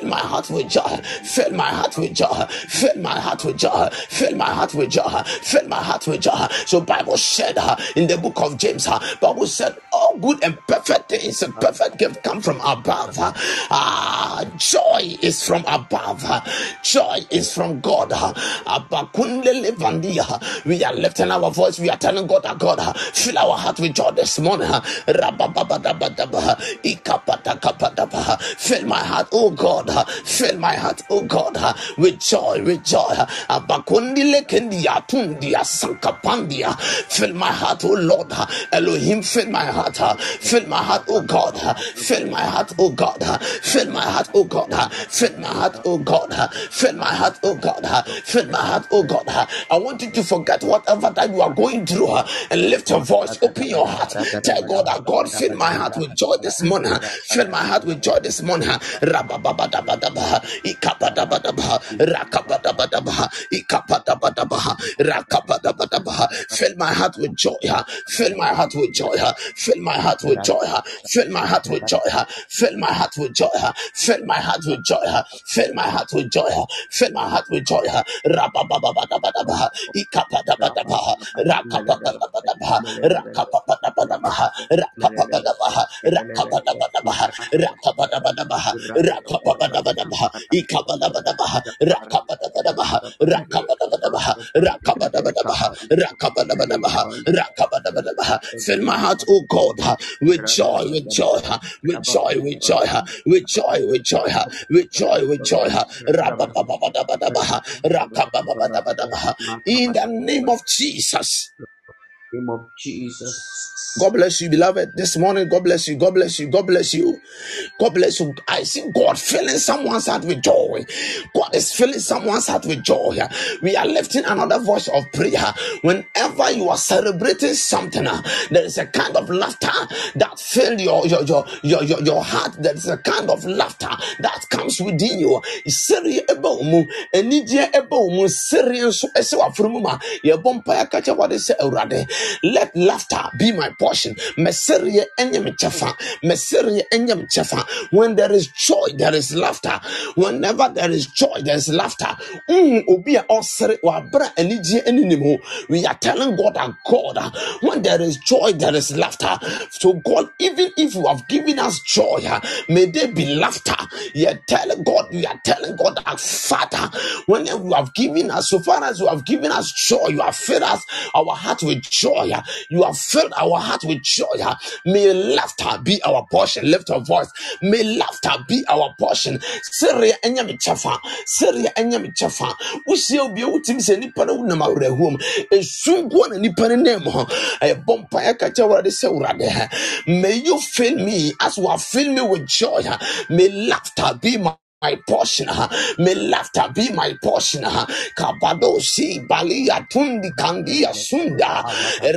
Fill my heart with joy. Fill my heart with joy. Fill my heart with joy. Fill my heart with joy. Fill my heart with joy. So Bible said uh, in the book of James, uh, Bible said all good and perfect things and perfect gift come from above. Uh, uh, joy is from above. Uh, joy is from God. Uh, we are lifting our voice. We are telling God God fill our heart with joy this morning. Fill my heart, oh God. Uh, fill my heart, oh God, uh, with joy, with joy. Abakundile kendia tundia sankapandia. Fill my heart, oh Lord. Uh, Elohim, fill my heart. Fill my heart, oh God. Fill my heart, oh God. Fill my heart, oh God. Fill my heart, oh God. Fill my heart, oh God. Fill my heart, oh God. I want you to forget whatever that you are going through and lift your voice. Open your heart. Tell God that God fill my heart with joy this morning. Fill my heart with joy this morning. Rabababadabadabaha, ikapadabadabaha, rakabadabadabaha, ikapadabadabaha, rakabadabadabaha. Fill my heart with joy. Fill my heart with joy. Fill my heart with joy. Fill my heart with joy. Fill my heart with joy. Fill my heart with joy. Fill my heart with joy. Fill my heart with joy. Rabababadabadabaha, ikapadabadabaha, rakabadabadabaha, rakabadabadabaha, rakabadabadabaha, rakabadabadabaha, rakabadabadabaha, Fill my heart, O God, with joy, with joy, with joy, with joy, with joy, with joy, with joy, with joy. In the name of Jesus name of Jesus. God bless you, beloved. This morning, God bless you. God bless you. God bless you. God bless you. I see God filling someone's heart with joy. God is filling someone's heart with joy. We are lifting another voice of prayer. Whenever you are celebrating something, uh, there is a kind of laughter that fills your your, your your your your heart. There is a kind of laughter that comes within you. Let laughter be my portion. Messerie enyem chefa. Messerie enyem. When there is joy, there is laughter. Whenever there is joy, there is laughter. Mm, a anim ho. We are telling God that God, uh, when there is joy, there is laughter. So God, even if you have given us joy, uh, may there be laughter. You are telling God, we are telling God that Father, when you have given us, so far as you have given us joy, you have filled us our heart with joy. Uh, You have filled our heart with joy. May laughter be our portion. Lift your voice. May laughter be our portion. Seria enya me. Seria enya me chafa. Wusie obi wotimi sɛ nipa no wonam awerɛhoɔm. Esu nkoa na nipa kyerɛ Awurade sɛ Awurade, May you fill me as you have filled me with joy. May laughter be my my portion. uh, May laughter be my portion. uh, Kabadoshi balia tundi kandia sunda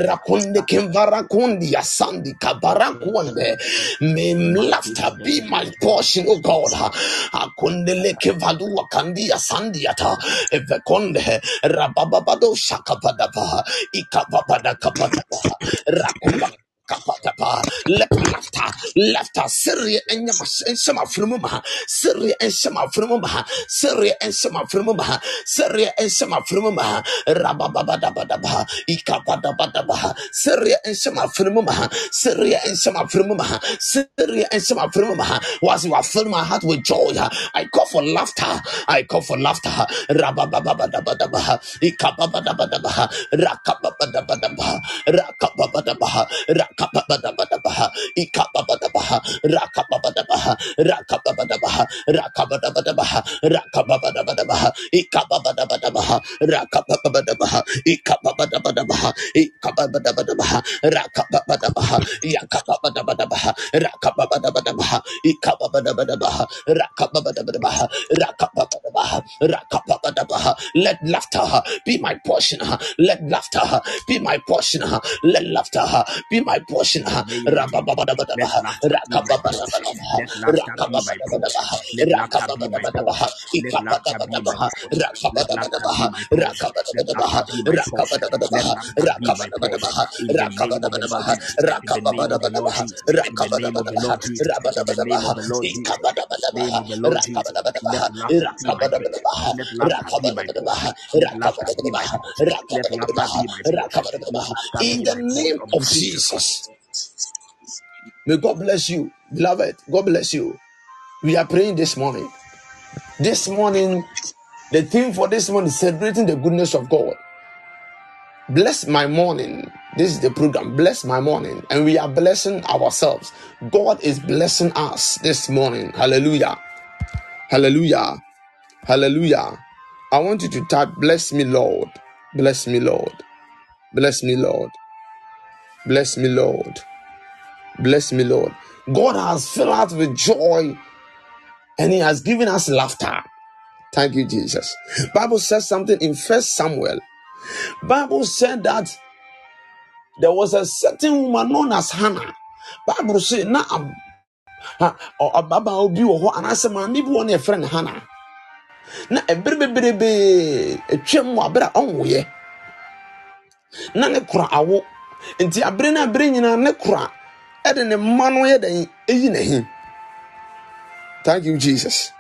rakunde kimvarakundi asandi kabarakunde. May laughter be my portion, oh God. uh, Akundele kivadua kandia sandiata evekonde rabababado shakapadaba ikababada kapadaba rakuba Kapatapa, let laughter, laughter, Syria and Yamas and Sama Frumuma, Syria and Sama Frumuma, Syria and Sama Frumuma, Syria and Sama Frumuma, Rabababadabadaba, Ikapadabadaba, Syria and Sama Frumuma, Syria and Sama Frumuma, Syria and Sama Frumuma, was you are filling my heart with joy. Ah, I call for laughter, I call for laughter, Rabababadabadaba, Ikababadabadaba, Rakababadabadaba, Rakababadaba, Rakababadabaha, Rakababadabaha, Ikababadabaha, Rakababadabaha, Ikababadabaha, Ikababadabaha, Rakababadabaha, Yakababadabaha, Rakababadabaha, Ikababadabaha, Rakababadabaha, Rakababadabaha, Rakababadabaha. Let laughter be my portion. Let laughter be my portion. Let laughter be my portion. Let laughter be my portion. rakababadabadabaha, Let laughter be my portion. rakababadabadabaha, Let laughter be my rakababadabadabaha, portion. Let laughter be my ikabadabadabaha, portion. Let laughter rakabadabadabaha, be my portion. Let rakabadabadabaha, laughter be my portion. Let rakabadabadabaha, laughter be my portion. rakabadabadabaha, In the name of the Lord rakabadabadabaha, Jesus. May God bless you, beloved. God bless you. We are praying this morning. This morning, the theme for this morning is celebrating the goodness of God. Bless my morning. This is the program. Bless my morning. And we are blessing ourselves. God is blessing us this morning. Hallelujah. Hallelujah. Hallelujah. I want you to type, Bless me, Lord. Bless me, Lord. Bless me, Lord. Bless me, Lord. Bless me, Lord. God has filled us with joy and He has given us laughter. Thank you, Jesus. Bible says something in First Samuel. Bible said that there was a certain woman known as Hannah. Bible said na ab- ha- ɔ- ɔbabaa bi wɔ hɔ anaasɛ maame bi wɔ no yɛfrɛ no Hannah. Na ɛbere bebrebe atwam wɔ abere a. Na ne awo. Nti abere no abere nyinaa ne kora ɛde ne mma no yɛ dɛn ɛyi n'ahi. Thank you, Jesus.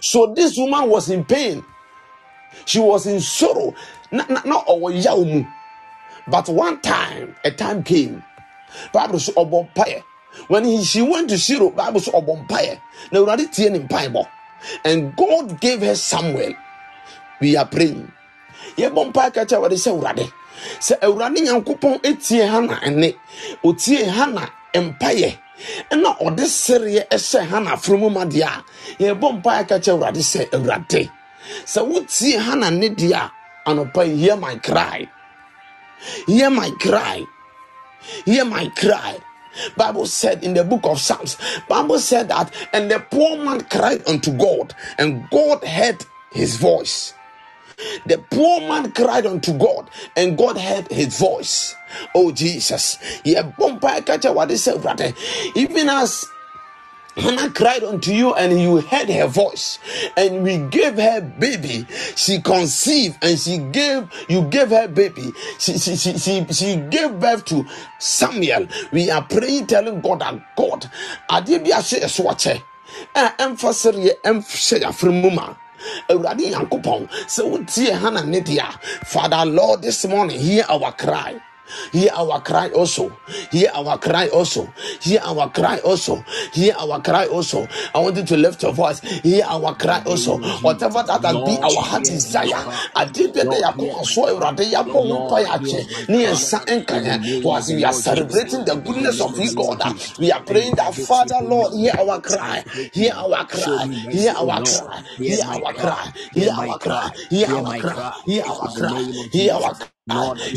So this woman was in pain. She was in sorrow. Na na na ɔwɔ yaw mu. But one time, a time came. Bible so ɔbɔ mpaeɛ. When he, she went to Shiro, Bible so ɔbɔ mpaeɛ. Na Awurade tie ne mpaebɔ. And God gave her Samuel. We are praying. Yɛbɔ mpaeɛ ka kyerɛ Awurade sɛ Awurade. Sɛ Awurade Nyankopɔn etie Hana ɛne, otie Hana mpaeɛ. ɛna ɔde sereɛ ɛhyɛ Hana afurum ma deɛ a, yɛbɔ mpaeɛ ka kyerɛ Awurade sɛ Awurade. Sɛ wotie Hana ne deɛ a, anɔpa yi, hear my cry. Hear my cry. Hear my cry. Bible said in the book of Psalms, Bible said that, and the poor man cried unto God, and God heard his voice. The poor man cried unto God, and God heard his voice. Oh Jesus, even as Hannah cried unto you, and you heard her voice, and we gave her baby. She conceived, and she gave you gave her baby. She she she she, she gave birth to Samuel. We are praying, telling God that God, I did be a say a Awurade Nyankopɔn sɛ wotie Hannah ne deɛ Father Lord this morning hear our cry Hear our cry also. Hear our cry also. Hear our cry also. Hear our cry also. I want you to lift your voice. Hear our cry also. Whatever that has been our heart desire. I did the day I call so Rade ya ko mpa ya che. Ni ensa enka Was we are celebrating the goodness of you God. We are praying that Father Lord hear our cry. Hear our cry. Hear our cry. Hear our cry. Hear our cry. Hear our cry. Hear our cry. Hear our cry.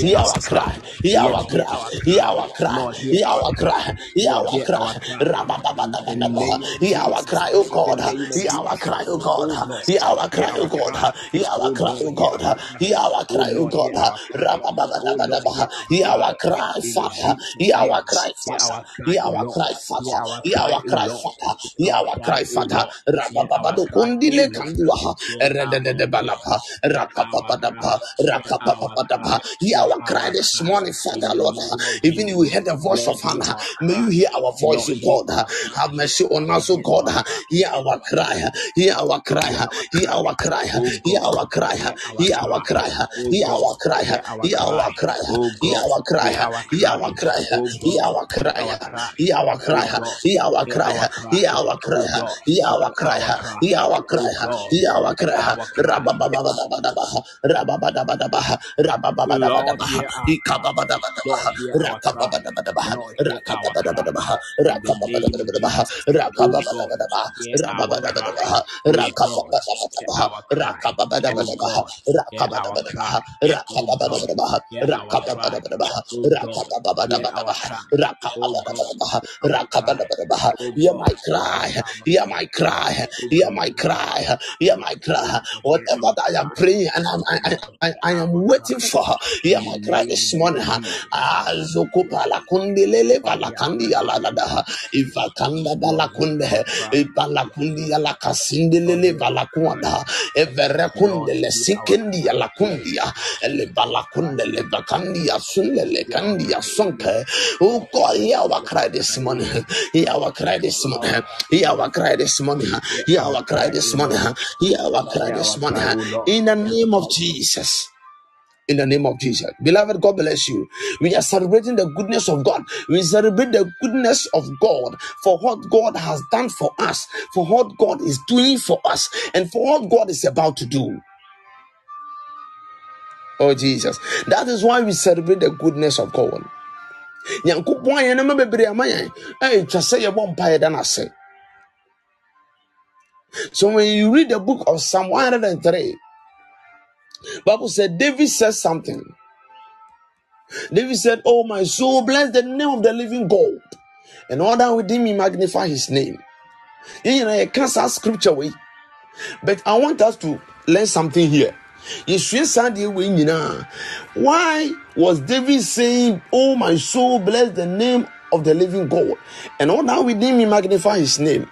Hear our cry, hear our cry, hear our cry, hear our cry, hear our cry, hear our cry, oh God, hear our cry, oh God, hear our cry, oh God, hear our cry, oh God, hear our cry, oh God, hear our cry, Father, hear our cry, Father, hear our cry, Father, hear our cry, Father, hear our cry, Father, Rabababado kundile kanduaha, Eredede balapa, Rakapabadapa, Rakapabadapa, Hear our cry this morning, Father Lord. Even if we hear the voice of Hannah, may you hear our voice, O God. Have mercy on us, O God. Hear our cry, hear our cry, hear our cry, hear our cry, hear our cry, hear our cry, hear our cry, hear our cry, hear our cry, hear our cry, hear our cry, hear our cry, hear our cry, hear our cry, hear our cry, hear our cry, Rababababababa, Rabababababa, Rabababababa. Lord, hear our cry. Ikababadabadabaha, Lord, hear our cry. Rakababadabadabaha, Lord, hear our cry. Rakababadabadabaha, In the name of Rakababadabadabaha, Jesus. Oh God, Rakababadabadabaha, hear our cry. Rababadabadabaha, Oh God, hear Rakababadabadabaha, our cry. Oh Rakababadabadabaha, God, hear our Rakababadabadabaha, cry. Oh God, hear our cry. Rakababadabadabaha, Oh God, hear our cry. Oh God, Rakababadabadabaha, our cry. Oh Hear God, my cry, hear my cry, hear my cry, hear my cry. Whatever that I am praying and I'm, I, I, I am waiting for, cry this morning. Azokopala kundelele balakandi alalada. Ivakanda balakunde. le, alakasindelele balakwanda. le, kandia sunke. Oh God, hear cry this morning. Hear our cry this morning. Hear our cry this morning. Hear our cry this morning. Hear our cry this morning. In the name of Jesus in the name of Jesus. Beloved, God bless you. We are celebrating the goodness of God. We celebrate the goodness of God for what God has done for us, for what God is doing for us, and for what God is about to do. Oh, Jesus. That is why we celebrate the goodness of God. So when you read the book of Psalm 103, Bible said David says something. David said, Oh, my soul, bless the name of the living God. And all that within me magnify his name. You know, I can't say scripture way. But I want us to learn something here. Why was David saying, Oh, my soul, bless the name of the living God? And all that within me magnify his name.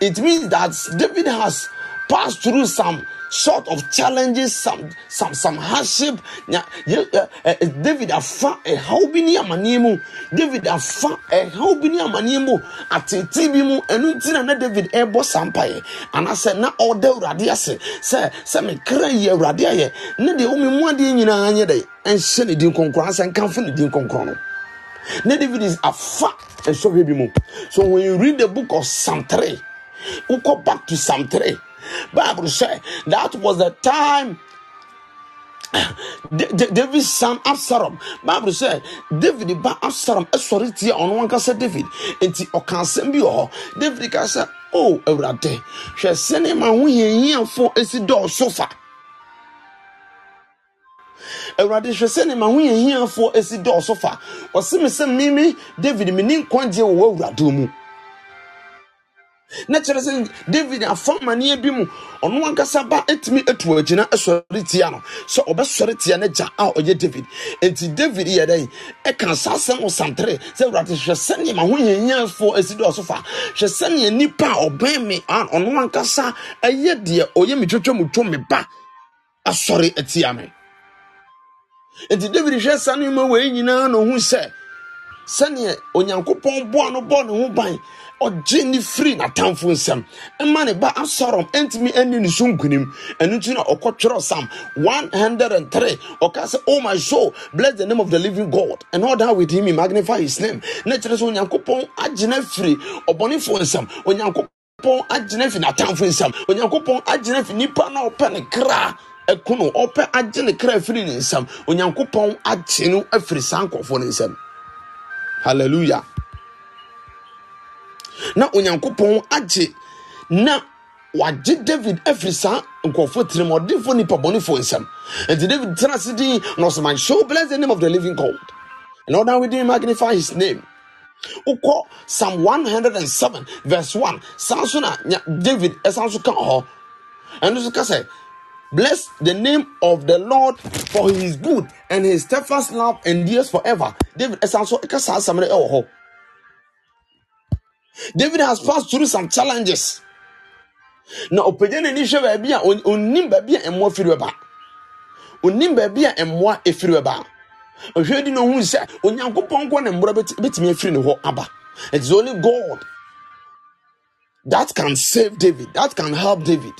It means that David has passed through some sort of challenges, some some some hardship. Nya- eh, eh, eh, David afa ɛhaw bi ne amanneɛ mu. David afa ɛhaw bi ne amanneɛ mu. Atete bi mu. Ɛno nti na na David ɛrebɔ saa mpaeɛ. Anaasɛ na ɔda Awurade ase sɛ sɛ me kra yi Awurade ayɛ. Ne deɛ ɔme mu adeɛ nyinaa nyɛ dɛ ɛnhyɛ ne din kɔnkɔn asɛ nkamfo ne din kɔnkɔn no. Na David is afa ɛsɔhwɛ bi mu. So when you read the book of Psalm 3, we go back to Psalm 3. Bible say that was the time D- D- David's son Absalom. Bible say David ba Absalom ɛsɔre tia ɔno ankasa David. Enti ɔka asɛm bi wɔ hɔ. David ka sɛ, "Oh Awurade, hwɛ sɛnea ma ho hiahiafo esi dɔɔso fa." awurade hwɛ sɛ ne ma ho yɛ hiafoɔ asi dɔɔso fa ɔse me sɛ meme david mene nkwagyeɛ wɔ w'awurade mu na kyerɛ sɛ david afa amanneɛ bi mu ɔno ankasa ba atumi atu agyina asɔre tia no. Sɛ ɔbɛsɔre tia n'agya a ɔyɛ david. Enti david yɛ dɛn? Ɛka saa asɛm wɔ santere sɛ awurade hwɛ sɛneɛ ma ho yɛnyafoɔ asi dɛ ɔso fa. Hwɛ sɛneɛ nnipa a ɔbɛn me ɔno ankasa ɛyɛ deɛ ɔyɛ me twotwa mu two me ba asɔre atia me. Enti david hwɛ saa nneɛma wei nyinaa na ohu sɛ sɛneɛ onyankopɔn boa no bɔ ne ho ban ɔgye ne firi n'atamfo nsɛm. Ɛma ne ba asarom ɛntumi ɛni ne so nkunim ɛno nti na ɔkɔtwerɛ sam 103 ɔka sɛ oh my soul bless the name of the living god and all that with him he magnify his name. Na kyerɛ sɛ onyankopɔn agyena firi ɔbɔnefoɔ nsɛm. Onyankopɔn agyena firi n'atamfo nsɛm. Onyankopɔn agyena firi nipa na ɔpɛ ne kra ɛko no ɔpɛ agye ne kra firi ne nsɛm. Onyankopɔn agye no afiri saa nkɔfoɔ ne nsɛm. Hallelujah na onyankopɔn agye. Na wagye david afiri saa nkurɔfoɔ tirimɔdenfoɔ nipa bɔnefoɔ nsɛm nti david tena ase din na my soul bless the name of the living god. And all that we did magnify his name. Wokɔ psalm 107 verse 1 saa so na david ɛsan so ka hɔ. Ɛno so ka sɛ Bless the name of the Lord for his good and his steadfast love endures forever. David ɛsan so ɛka saa asɛm no ɛwɔ. David has passed through some challenges. Na ɔpagya n'ani hwɛ baabi a on- onnim baabi a mmoa firi bɛba. Onnim baabi a mmoa efiri bɛba. Ɔhwɛ di na ohun sɛ onyankopɔn nkɔ na mmoa bɛtumi afiri ne hɔ aba. It is only God that can save David, that can help David.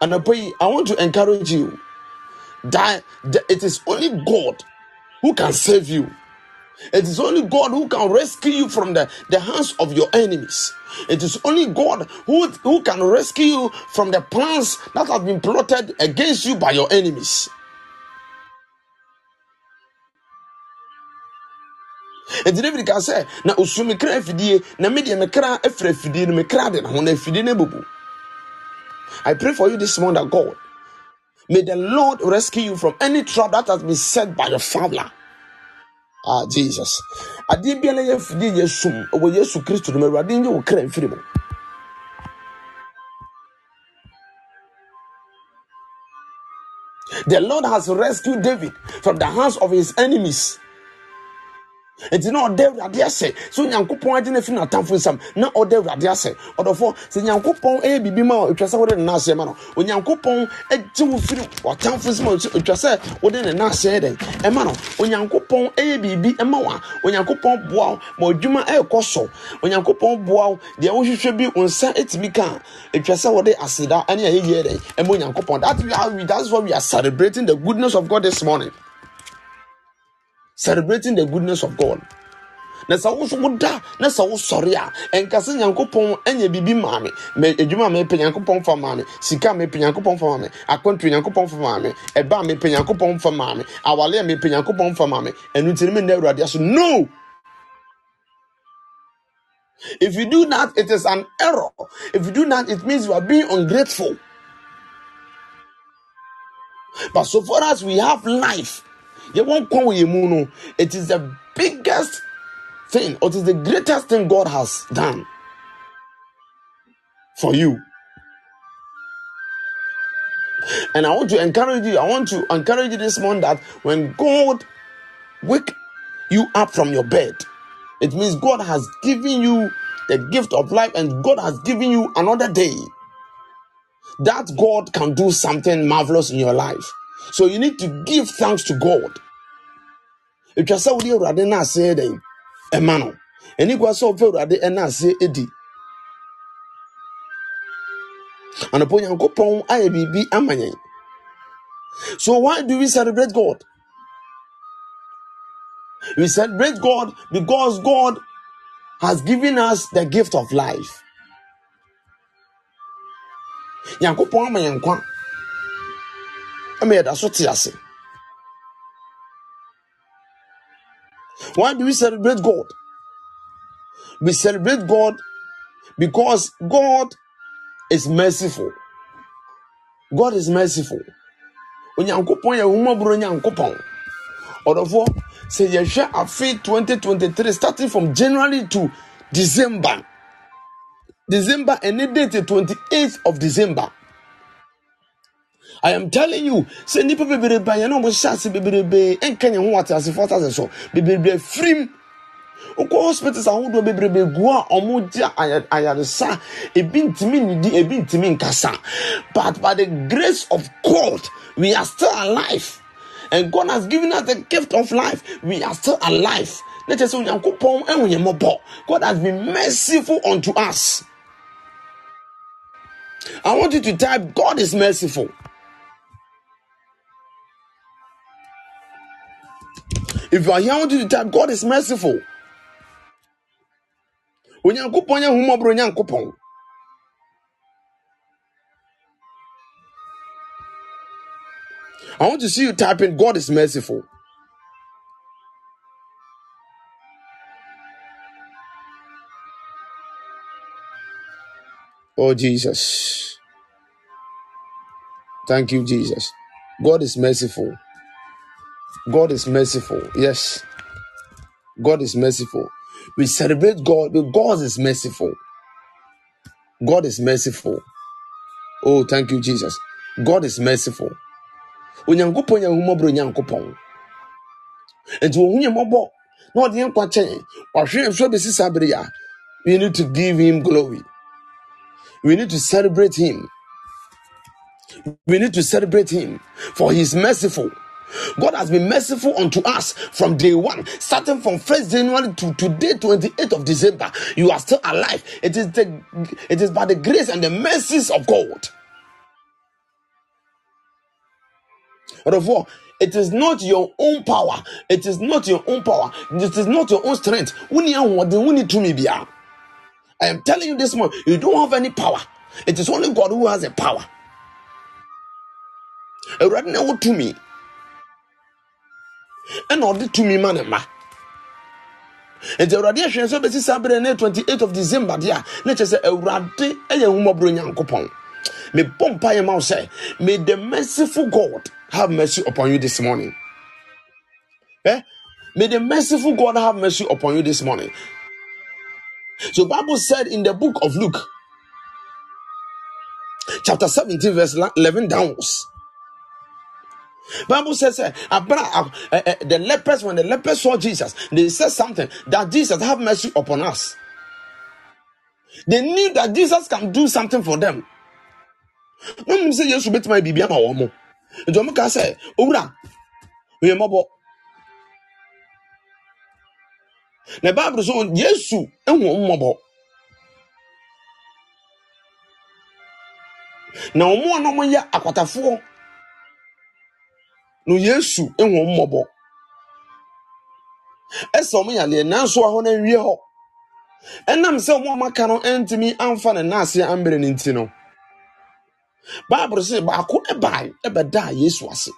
And I want to encourage you that it is only God who can save you. It is only God who can rescue you from the, the hands of your enemies. It is only God who, who can rescue you from the plans that have been plotted against you by your enemies. David na kra na. I pray for you this morning that God may the Lord rescue you from any trap that has been set by your father. Ah, Jesus. Adeɛ biara yɛ afidie yɛ sum wɔ Yesu Kristo no mu Awurade nye wo kra mfiri mu. The Lord has rescued David from the hands of his enemies. Nti na ɔda awurade asɛ sɛ onyankopɔn agye no afiri n'atamfo nsam na ɔda awurade asɛ ɔdɔfoɔ sɛ nyankopɔn ɛyɛ biribi ma a ɛtwa sɛ wode ne naaseɛ ma no onyankopɔn agye wo firi w'atamfo nsam a ɛtwa sɛ wode ne naaseɛ dɛn. Ɛma no onyankopɔn ɛyɛ biribi ma wo a onyankopɔn boa wo ma adwuma ɛrekɔ so. Onyankopɔn boa wo deɛ wohwehwɛ bi wo nsa ɛtumi ka a ɛtwa sɛ wode aseda ne ayɛyie dɛn ɛma onyankopɔn. That we are- that's why we are celebrating the goodness of God this morning celebrating the goodness of God. na sɛ wo so woda na sɛ wosɔre a ɛnka sɛ nyankopɔn anya biribi maa me Ma- adwuma mepɛ nyankopɔn fa maa me sika mepɛ nyankopɔn fa maa me akwantu nyankopɔn fa maa me ɛba mepɛ nyankopɔn fa maa me awale a mepɛ nyankopɔn fa maa me ɛno nti no menna no! If you do that it is an error. If you do that it means you are being ungrateful. But so far as we have life yɛwɔ nkwa wɔ yɛn mu no. It is the biggest thing or it is the greatest thing god has done for you. And i want to encourage you i want to encourage you this morning that when god wake you up from your bed it means god has given you the gift of life and god has given you another day that god can do something marvelous in your life. So you need to give thanks to god atwa sɛ wode awurade no ase dɛn? Ɛma no. Ɛni kwa sɛ wofɛ awurade ɛna ase edi anɔpɔ nyankopɔn ayɛ biribi ama yɛn. So why do we celebrate god? We celebrate god because god has given us the gift of life. Nyankopɔn ama yɛn nkwa. Ama yɛda so te ase why do we celebrate god? We celebrate god because god is merciful. God is merciful. Onyankopɔn yɛ ahomɔborɔ nyankopɔn ɔdɔfoɔ sɛ yɛhwɛ afe 2023 starting from january to december. December ɛne date 28th of december I am telling you, sɛ nipa bebrebe a yɛn a wɔhyɛ ase bebrebe nka yɛn ho ate asefoɔ ate ase so. Bebrebe firim. Okɔ hospitals ahodoɔ bebrebe gu a wɔn gye aya- ayaresa. Ebi ntumi nidi ebi ntumi nkasa. But by the grace of God we are still alive. And God has given us the gift of life. We are still alive. Ne kyerɛ sɛ onyankopɔn ɛho yɛn mmɔbɔ. God has been merciful unto us. I want you to type God is merciful. If you are here, I want you to type God is merciful. Onyankopɔn yɛ ahomɔborɔ Nyankopɔn. I want to see you typing God is merciful. Oh Jesus. Thank you, Jesus. God is merciful. God is merciful. Yes. God is merciful. We celebrate God, but God is merciful. God is merciful. Oh, thank you, Jesus. God is merciful. Onyankopɔn yɛ ahomɔborɔ Nyankopɔn. Nti ohun yɛ mmɔbɔ na ɔde yɛn nkwa kyɛn. Wahwɛ We need to give him glory. We need to celebrate him. We need to celebrate him for he is merciful. God has been merciful unto us from day one, starting from 1st January to today, 28th of December. You are still alive. It is the it is by the grace and the mercies of God. Therefore, it is not your own power. It is not your own power. It is not your own strength. I am telling you this morning, you don't have any power. It is only God who has the power. Ɛna ɔde tumi ma ne mma. Nti awurade ahwɛ sɛ bɛsi saa berɛ ne 28 of december deɛ a na kyerɛ sɛ awurade ɛyɛ ahomɔborɔ nyankopɔn mebɔ mpaeɛ ma wo sɛ may the merciful god have mercy upon you this morning. Eh? may the merciful god have mercy upon you this morning. So bible said in the book of luke chapter 17 verse 11 downwards Bible says, uh, uh, uh, the lepers, when the lepers saw Jesus, they said something that Jesus have mercy upon us. They knew that Jesus can do something for them. No one say yes, bet my baby ama womo. Nti ɔmo ka sɛ, owura, oyɛ mmɔbɔ. Na Bible so Yesu ehu ɔmo mmɔbɔ. Na ɔmo a ɔmo yɛ akwatafoɔ, no Yesu ehu mmɔbɔ. Ɛsɛ ɔmo yaleɛ nanso ahɔ na nwie hɔ. Ɛnam sɛ ɔmo a ɔmo no ɛntumi amfa ne naase ambere ne nti no. Bible sɛ baako ɛbae ɛbɛdaa Yesu ase.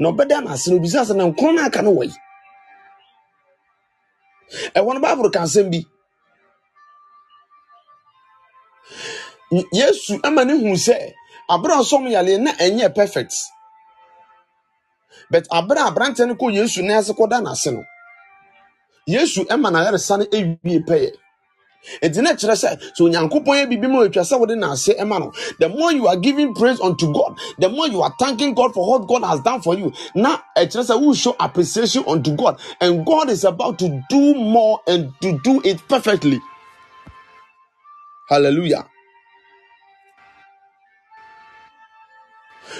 Na ɔbɛda n'ase no obisa sɛ na nkoro no aka no wɔ yi. Ɛwɔ no Bible ka asɛm bi. Yesu ama ne hu sɛ abere a ɔsɔm yaleɛ na ɛnyɛ perfect. But abere aberanteɛ no kɔ Yesu nan ase kɔda n'ase no, Yesu ɛma n'ayaresa no ewie pɛyɛ. Enti na kyerɛ sɛ sɛ Onyankopɔn yɛ biribi ma otwa sɛ wode n'ase ɛma no, the more you are giving praise unto God, the more you are thanking God for what God has done for you. Now ɛkyerɛ sɛ we show appreciation unto God, and God is about to do more and to do it perfectly. Hallelujah.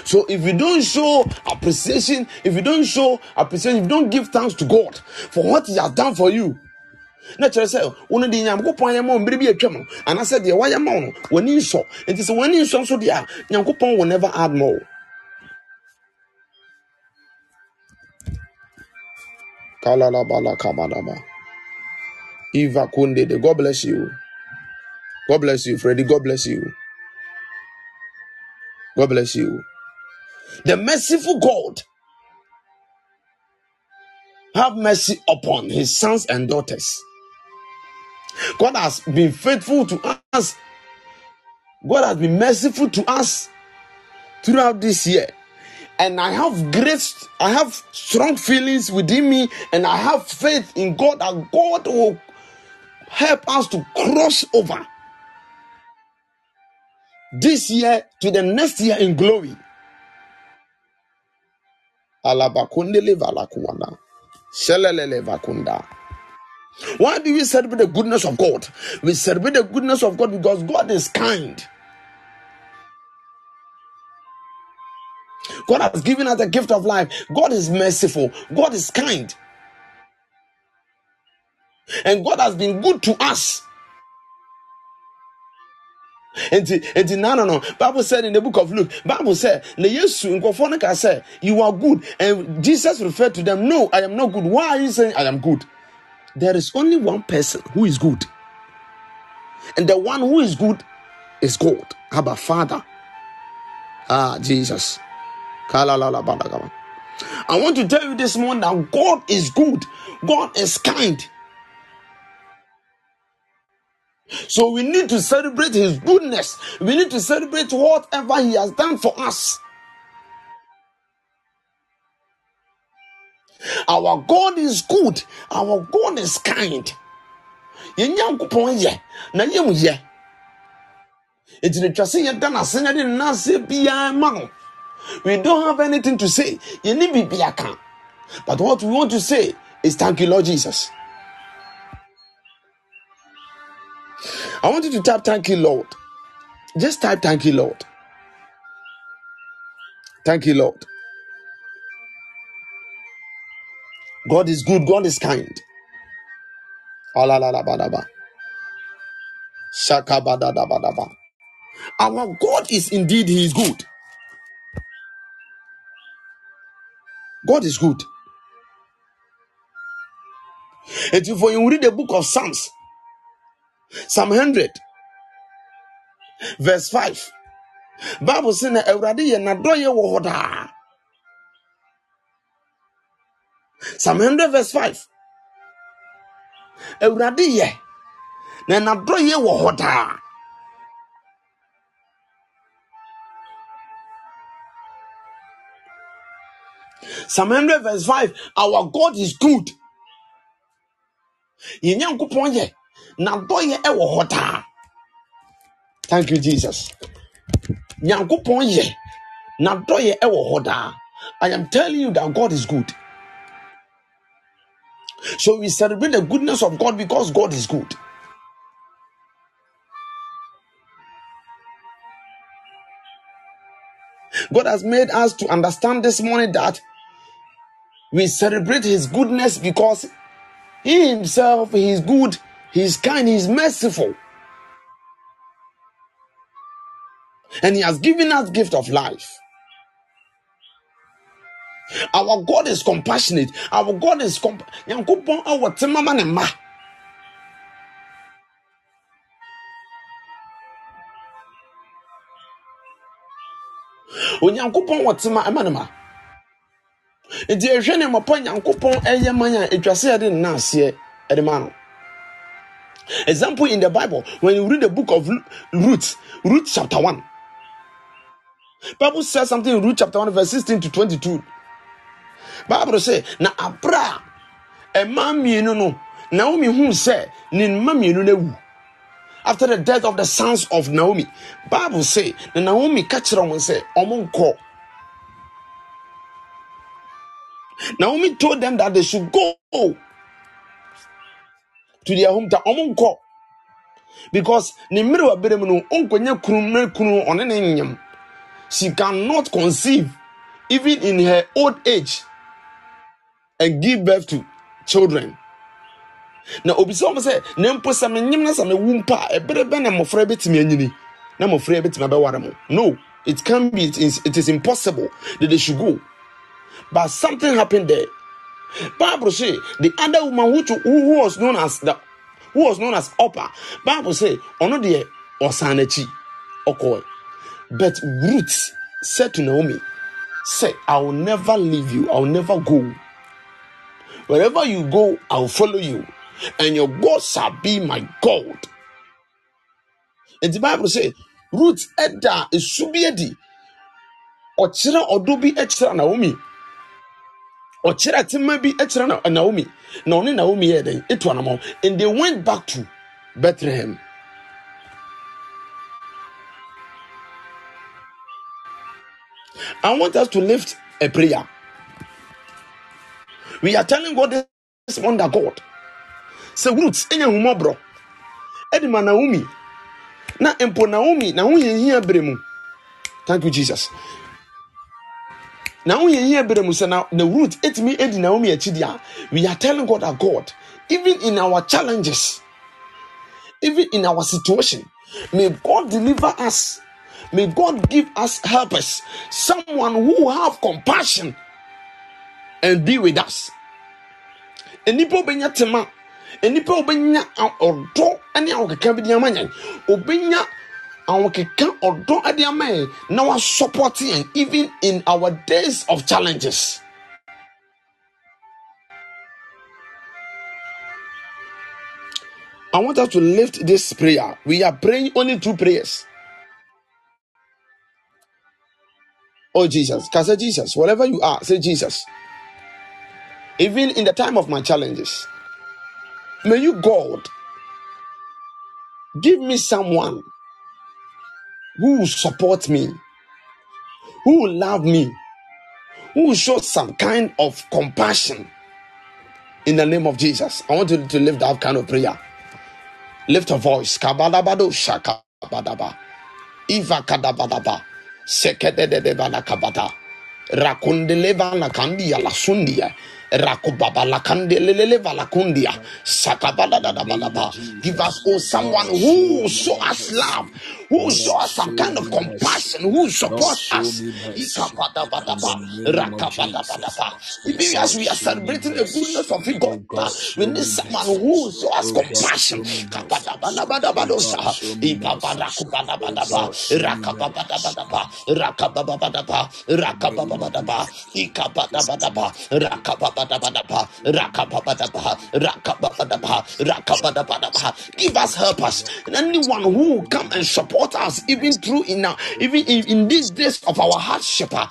So if you don't show appreciation, if you don't show appreciation, if you don't give thanks to God for what He has done for you, na kyerɛ sɛ wɔn de nyankopɔn ayɛ ma wɔn bere bi atwa mu anaasɛ deɛ wayɛ ma wɔn no wɔn nsɔ nti sɛ wɔn nsɔ nso deɛ a nyankopɔn will never add more. Kalalabala. Eva Kunde, de God bless you. God bless you, Freddie. God bless you. God bless you. The merciful God have mercy upon his sons and daughters. God has been faithful to us. God has been merciful to us throughout this year. And I have great, I have strong feelings within me, and I have faith in God that God will help us to cross over this year to the next year in glory. Why do we celebrate the goodness of God? We celebrate the goodness of God because God is kind. God has given us the gift of life. God is merciful. God is kind. And God has been good to us. And nti no no no. Bible said in the book of luke bible said na yesu nkɔfoɔ no ka you are good. And jesus referred to them no i am not good. Why are you saying i am good? There is only one person who is good. And the one who is good is god. Abba father. Ah jesus. I want to tell you this morning that god is good. God is kind So we need to celebrate his goodness. We need to celebrate whatever he has done for us. Our God is good. Our God is kind. Yɛn Nyankopɔn yɛ na yɛn mu yɛ. Eti na twa na ma no. We don't have anything to say. Yɛn ni biribi aka. But what we want to say is thank you Lord Jesus. I want you to type thank you Lord. Just type thank you Lord. Thank you Lord. God is good. God is kind. Our God is indeed, He is good. God is good. And if you read the book of Psalms, Psalm 100, verse 5, Bible says na Awurade yɛ n'adɔyɛ wɔ hɔ daa. Psalm 100 verse 5. Awurade yɛ na n'adɔyɛ wɔ hɔ daa. Psalm 100 verse 5. Our God is good. Yɛn Nyankopɔn yɛ n'adɔyɛ wɔ hɔ daa. Thank you, Jesus. Nyankopɔn yɛ n'adɔyɛ wɔ hɔ. I am telling you that God is good. So we celebrate the goodness of God because God is good. God has made us to understand this morning that we celebrate His goodness because He Himself is good, He is kind, He is merciful, and He has given us gift of life. Our God is compassionate. Our God is comp. Nyankopɔn awɔ tema ma ne mma. Onyankopɔn wɔ tema ma ne mma. Nti ehwɛ ne mmɔpɔ Nyankopɔn ɛyɛ man a nan aseɛ ɛde ma no. Example in the Bible, when you read the book of Ruth, Ruth chapter 1, Bible says something in Ruth chapter 1, verse 16 to 22. Bible say, na abra a ɛma mmienu no, Naomi hu sɛ ne mma mmienu no awu. After the death of the sons of Naomi, Bible say, na Naomi kyerɛ wɔn sɛ, ɔmo nkɔ. Naomi told them that they should go to their hometown. Ɔmo nkɔ. Because ne mmiri wa bere mu no, ɔnkɔnya kunu na kunu ɔne ne nyam. She cannot conceive even in her old age and give birth to children. Na obisa wɔn sɛ na mpo sɛ menyim na sɛ mewu mpa a ɛbere bɛ na mmɔfra bɛtumi anyini na mmɔfra bɛtumi abɛware mo. No, it can be it is, it is impossible that they should go. But something happened there. Bible say the other woman which who, was known as the who was known as Opa. Bible say ɔno deɛ ɔsan n'akyi ɔkɔɛ. But Ruth said to Naomi, say I will never leave you. I will never go. Wherever you go, I will follow you, and your God shall be my God. And the Bible say Ruth ɛda esu bi adi ɔkyerɛ ɔdɔ bi kyerɛ naomi ɔkyerɛ tema bi kyerɛ Na- eh, naomi. Na ɔne naomi yɛ dɛn ɛtu anamɔ and they went back to bethlehem. I want us to lift a prayer. We are telling god this that god. Sɛ roots ɛnyɛ humɔborɔ ɛde ma naomi. Na mpo naomi na ho yɛ hia mu thank you jesus na ho yɛ hia bere mu sɛ na na root etumi edi naomi akyi di a we are telling god that god even in our challenges even in our situation may god deliver us. May god give us helpers. Someone who have compassion and be with us. Nnipa obenya tema. Nnipa obenya ɔdɔ ne ahokeka bi de ama yɛn obenya ahokeka ɔdɔ de ama yɛn na support yɛn even in our days of challenges I want us to lift this prayer. We are praying only two prayers. Oh Jesus, can I say Jesus, wherever you are, say Jesus. Even in the time of my challenges, may you, God, give me someone who will support me, who will love me, who will show some kind of compassion in the name of Jesus. I want you to lift that kind of prayer. Lift a voice. Kabadabado shakabadaba. Iva kadabadaba. Sekededeba la kabada. Rakundeleva la kandia la sundia. Rakubaba la kandeleleva la kundia. Sakabadadadabalaba. Give us oh someone who show us love, who show us some kind of compassion, who will support us. Ikabadabadaba. Rakabadabadaba. Even as we are celebrating the goodness of God, uh, we need someone who show us compassion. Kabadabadabadabadosa. Ibabadakubadabadaba. Rakababadabadaba. Rakababadaba. Rakababadaba. Ikabadabadaba. Rakababadaba. Give us helpers. And anyone who will come and support us, even through in now, even in, in these days of our hardship. uh.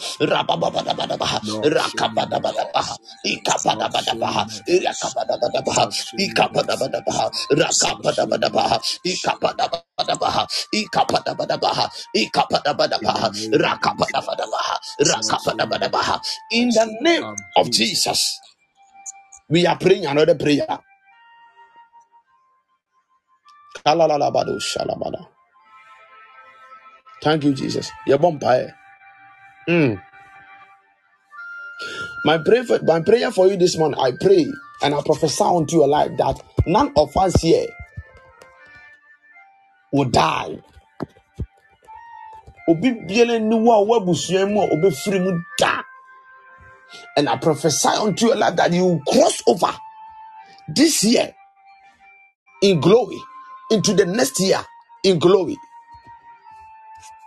In the name of Jesus, we are praying another prayer. Thank you, Jesus. Yebompae. Mm. My prayer, for, my prayer for you this morning, I pray and I prophesy unto your life that none of us here will die. Obi. And I prophesy unto your life that you will cross over this year in glory into the next year in glory.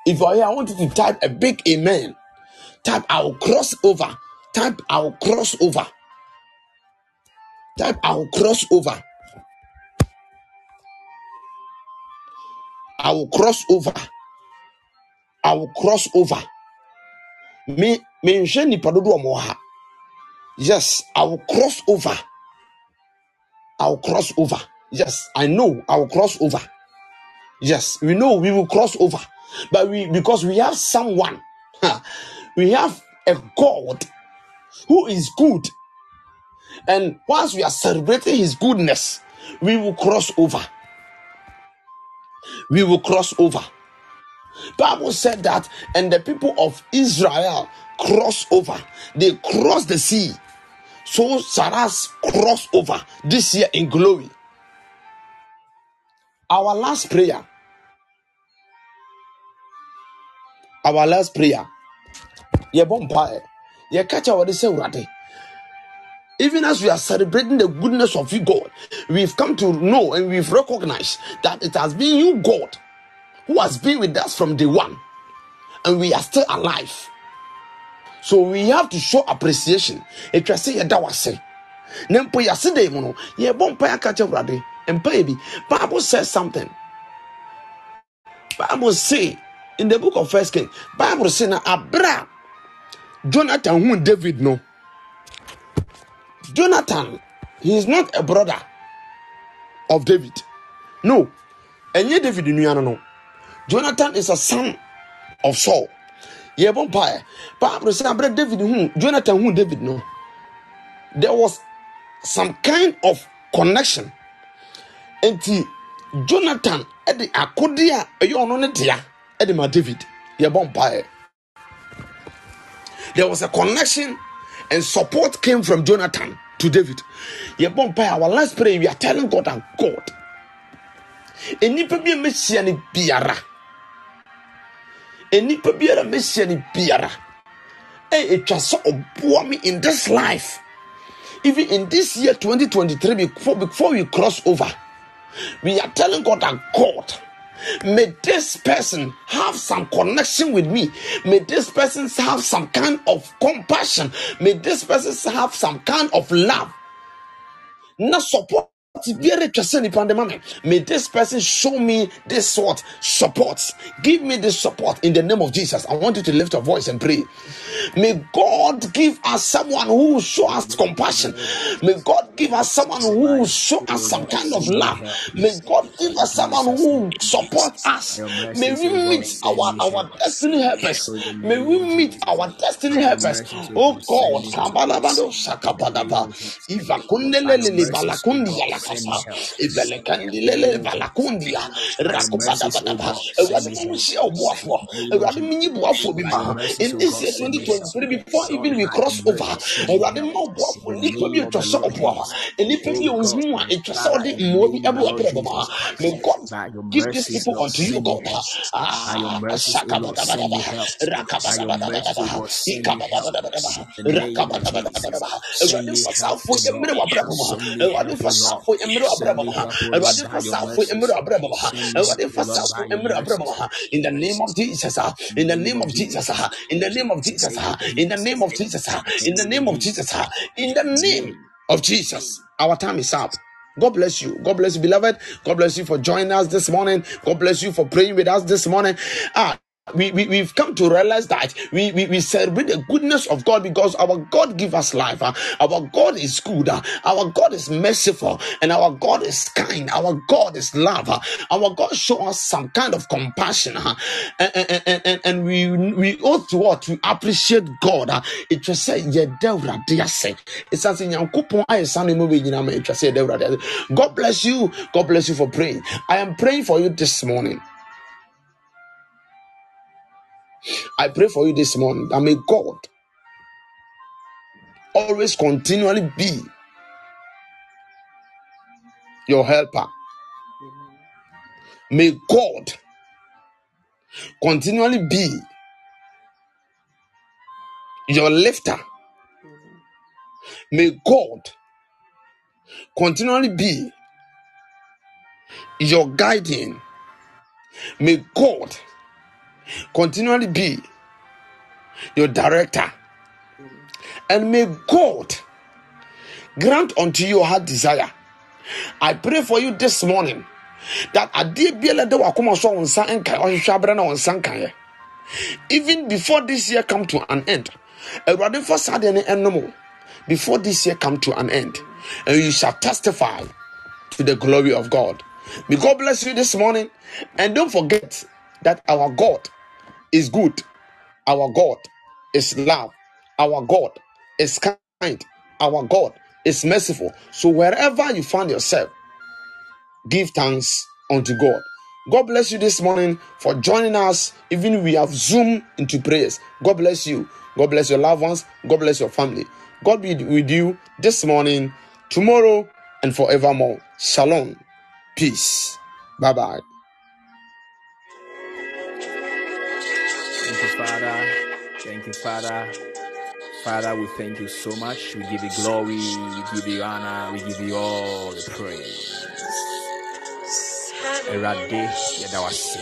If you are here, I want you to type a big amen. Type I will cross over. Type I will cross over. Type I will cross over. I will cross over. I will cross over. Me me nhwɛ nipa dodoɔ a ha. Yes, I will cross over. I will cross over. Yes, I know I will cross over. Yes, we know we will cross over. But we because we have someone, we have a God who is good. And once we are celebrating his goodness, we will cross over. We will cross over. Bible said that, and the people of Israel cross over. They cross the sea. So Sarah's cross over this year in glory. Our last prayer. Our last prayer. Even as we are celebrating the goodness of you, God, we've come to know and we've recognized that it has been you, God, who has been with us from day one, and we are still alive. So we have to show appreciation. Etwa sɛ yɛda wase. Na mpo yɛase da mu no, yɛbɔ mpaeɛ aka kyerɛ Awurade. Mpaeɛ bi, Bible says something. Bible say in the book of First King, Bible say na abra jonathan hu david no jonathan he is not a brother of david no ɛnyɛ david nua no no jonathan is a son of saul. Yɛbɔ mpaeɛ bible sɛ aberɛ david hu jonathan hu david no. There was some kind of connection. Nti jonathan de akode a ɛyɛ ɔno ne dea de ma david. Yɛbɔ mpaeɛ there was a connection and support came from jonathan to david. Yɛbɔ mpaeɛ our last prayer we are telling god and god. Nnipa bi a mɛhyia no biara nnipa biara mɛhyia no biara. Ɛtwa sɛ ɔboa me in this life. Even in this year 2023 before, before we cross over we are telling god that god may this person have some connection with me. May this person have some kind of compassion. May this person have some kind of love. Not support de ma me may this person show me this what? Support. Give me this support in the name of jesus. I want you to lift your voice and pray. May god give us someone who will show us compassion. May god give us someone who will show us some kind of love. May god give us someone who will support us. May we meet our our destiny helpers. May we meet our destiny helpers. Oh god balakundiala kasa ibelekandilele balakundia rakupadabadaba awurade mu nhyia ɔboafoɔ awurade menyi boafoɔ bi ma in this year 2023 before even we cross over awurade ma ɔboafoɔ nnipa bi atwa sɛ ɔboa nnipa bi a ɔhu a ɛtwa sɛ ɔde mmoa bi ɛbɔ ɔbrɛ ma. May god give these people unto you god. Ah, shakabadabadaba, rakabadabadabadaba, ikabadabadabadaba, rakabadabadabadaba. awurade fa saafo yɛmmere w'abrɛ mu ma. Awurade fa saafo yɛmmere w'abrɛ mu ma awurade fa saafo yɛmmere w'abrɛ mu ma awurade fa saafo yɛmmere w'abrɛ mu ma in the name of jesus ah, in the name of jesus ah, in the name of jesus ah, in the name of jesus. Ah, in the name of jesus. Ah, in the name of jesus our time is up. God bless you. God bless you, beloved. God bless you for joining us this morning. God bless you for praying with us this morning. Ah, we, we, we've come to realize that we, we, we celebrate the goodness of God because our God give us life. uh, Our God is good. uh, Our God is merciful. And our God is kind. Our God is love. uh, Our God show us some kind of compassion. And, and, and, and, we, we ought to what? To appreciate God. It was said, yɛda Awurade ase. God bless you. God bless you for praying. I am praying for you this morning. I pray for you this morning that may God always continually be your helper. May God continually be your lifter. May God continually be your guiding. May God continually be your director. And may God grant unto you heart desire. I pray for you this morning that adeɛ biara da wakoma so wo nsa nkae ɔhwehwɛ abrɛ na nkaeɛ even before this year come to an end awurade fa saa deɛ no ɛnom before this year come to an end and you shall testify to the glory of god may god bless you this morning and don't forget that our god is good our god is love our god is kind our god is merciful so wherever you find yourself give thanks unto God. God bless you this morning for joining us. Even we have zoomed into prayers. God bless you. God bless your loved ones. God bless your family. God be with you this morning, tomorrow, and forevermore. Shalom. Peace. Bye bye. Thank you, Father. Father, we thank you so much. We give you glory, we give you honor, we give you all the praise. Erade, yɛda wo ase.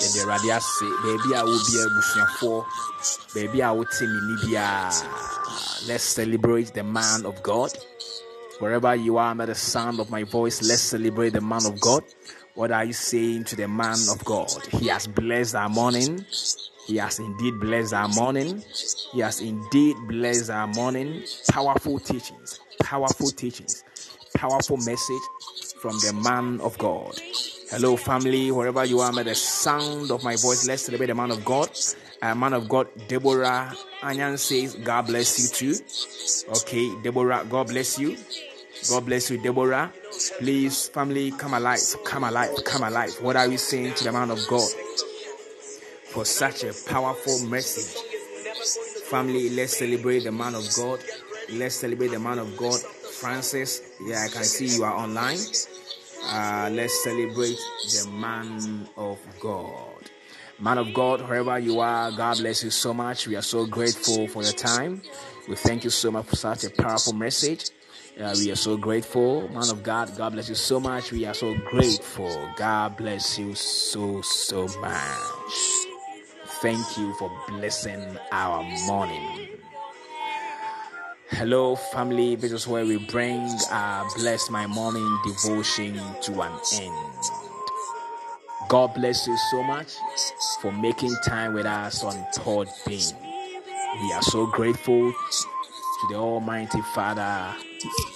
Yɛde Erade ase. Baabi a wo bia abusuafoɔ, baabi a wote me ni biara. Let's celebrate the man of God. Wherever you are under the sound of my voice, let's celebrate the man of God. What are you saying to the man of God? He has blessed our morning. He has indeed blessed our morning. He has indeed blessed our morning. Powerful teachings, powerful teachings, powerful message from the man of God. Hello, family, wherever you are, may the sound of my voice, let's celebrate the man of God. Uh, man of God, Deborah Anyan says, God bless you too. Okay, Deborah, God bless you. God bless you, Deborah. Please, family, come alive, come alive, come alive. What are we saying to the man of God for such a powerful message? Family, let's celebrate the man of God. Let's celebrate the man of God, Francis. Yeah, I can see you are online. Uh, let's celebrate the man of God. Man of God, wherever you are, God bless you so much. We are so grateful for your time. We thank you so much for such a powerful message. Uh, we are so grateful. Man of God, God bless you so much. We are so grateful. God bless you so, so much. Thank you for blessing our morning. Hello, family. This is where we bring uh, Bless My Morning devotion to an end. God bless you so much for making time with us on Pod Bean. We are so grateful to the Almighty Father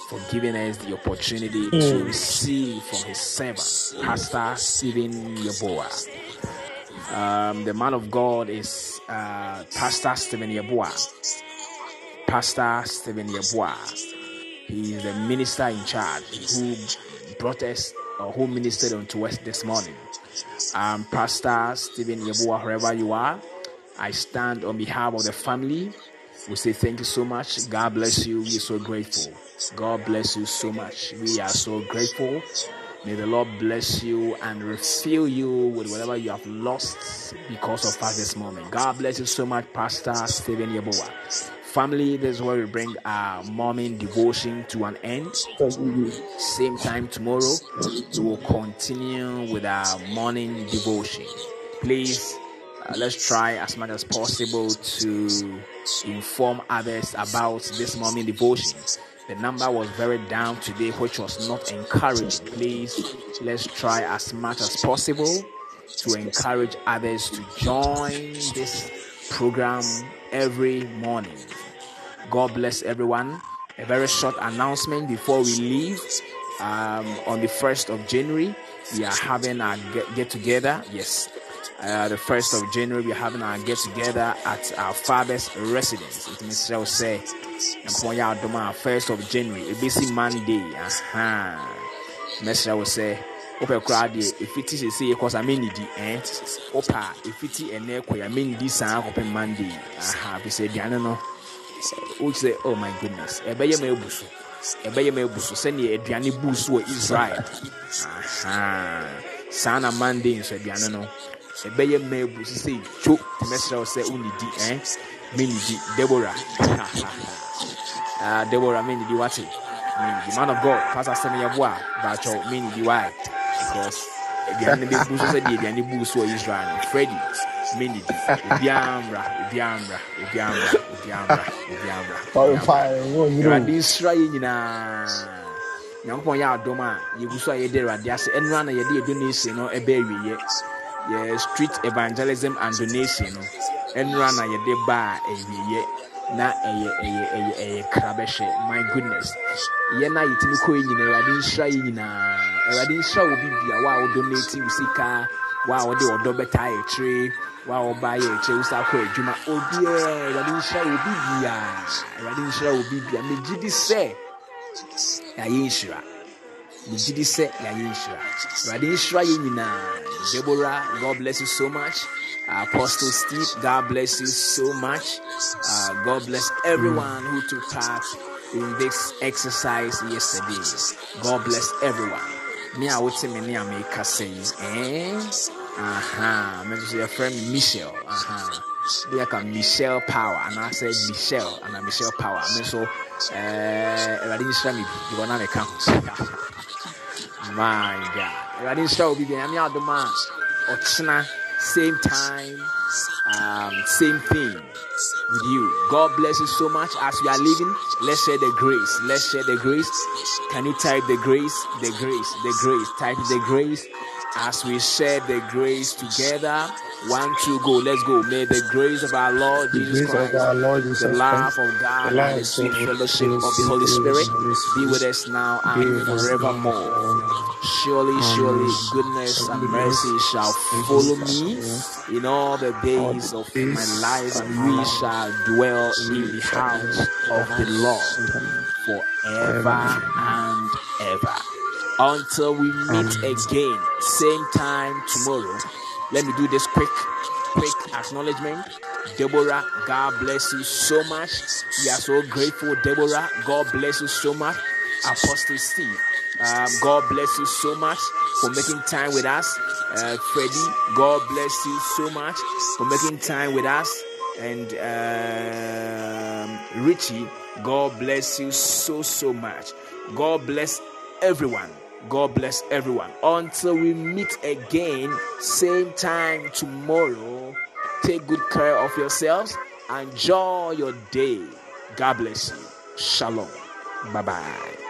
for giving us the opportunity to receive from His servant, Pastor Stephen Yeboah. Um, the man of God is uh, Pastor Stephen Yeboah. Pastor Stephen Yeboah. He is the minister in charge who brought us or who ministered unto us this morning. Um, Pastor Stephen Yeboah, wherever you are, I stand on behalf of the family. We say thank you so much. God bless you. We are so grateful. God bless you so much. We are so grateful. May the Lord bless you and refill you with whatever you have lost because of this moment. God bless you so much, Pastor Stephen Yeboah. Family, this is where we bring our morning devotion to an end. Same time tomorrow, we will continue with our morning devotion. Please, uh, let's try as much as possible to inform others about this morning devotion. The number was very down today, which was not encouraging. Please, let's try as much as possible to encourage others to join this program every morning. God bless everyone. A very short announcement before we leave. Um, on the 1st of January, we are having our get, get together. Yes, uh, the 1st of January, we are having our get together at our father's residence. It means I will say, first of January, a busy Monday. Uh-huh. Aha. Message I will say, wopɛ koraa deɛ ɛfiti sesei kɔ sa menidi ɛ eh? wopa ɛfiti ɛnɛ kɔ ya menidi saa kɔpɛ monday. Aha fi sɛ aduane no. Wokyerɛ sɛ oh my goodness. Ɛbɛyɛ ma abu so ɛbɛyɛ ma abu so sɛneɛ aduane buu so wɔ israel uh-huh. aha saa na monday nso aduane no ɛbɛyɛ ma abu so sɛ two nti mɛserɛ wo sɛ wonidi ɛ? Menidi debora uh, debora menidi wate? Menidi man of god pastor sɛm yɛbo a baakyɛw menidi why? Because aduane bɛ bu so sɛ deɛ aduane bu so wɔ israel no. Freddy menidi obiara mmra obiara mmra obiara mmra obiara mmra obiara mmra awurade nsira yɛ nyinaa. Nyankopɔn yɛ adom a yɛgu so a yɛde awurade ase. Ɛnora na yɛde yɛ donation no ɛbɛ awieɛ yɛ street evangelism and donation no ɛnora na yɛde ba eh, a awieɛ na ɛyɛ ɛyɛ ɛyɛ krabɛhyɛ my goodness. Yɛn a yɛtumi kɔ eh, yɛ nyinaa awurade eh, nhyira yɛ nyinaa awurade nhyira wɔ bi bia wa a wɔdonate wo sika wa a wɔde ɔdɔ bɛtaa yɛ akyire wa a wɔba yɛ akyire wo sa akɔ adwuma obiara awurade nhyira wɔ bi bia awurade nhyira wɔ bi bia. Megye di sɛ yɛayɛ nhyira megye di sɛ yɛayɛ nhyira awurade nhyira yɛ nyinaa deborah god bless you so much Apostle Steve, God bless you so much. Uh, God bless everyone who took part in this exercise yesterday. God bless everyone. Me, I would say, me, I make a say, eh? Aha, me your friend Michelle. Aha, be like a Michelle Power, and I said Michelle, and a Michelle Power. Mean, so, eh, I didn't show me, you want to count. My God, I didn't show me, I'm out the man. Ochina same time, um, same thing with you. God bless you so much as we are living. Let's share the grace. Let's share the grace. Can you type the grace? The grace, the grace. Type the grace. As we share the grace together, one, two, go. Let's go. May the grace of our Lord The Jesus Christ, our Lord the Jesus love of God, the and the sweet fellowship of the Holy Spirit be with us now and be with us now forevermore. Surely, surely, goodness and mercy shall follow me in all the days of my life, and we shall dwell in the house of the Lord of the Lord forever forever and ever. Until we meet Amen. again, same time tomorrow. Let me do this quick, quick acknowledgement. Deborah, God bless you so much. We are so grateful, Deborah. God bless you so much. Apostle Steve, um, God bless you so much for making time with us. Uh, Freddie, God bless you so much for making time with us. And um, Richie, God bless you so, so much. God bless everyone. God bless everyone. Until we meet again, same time tomorrow. Take good care of yourselves. Enjoy your day. God bless you. Shalom. Bye bye.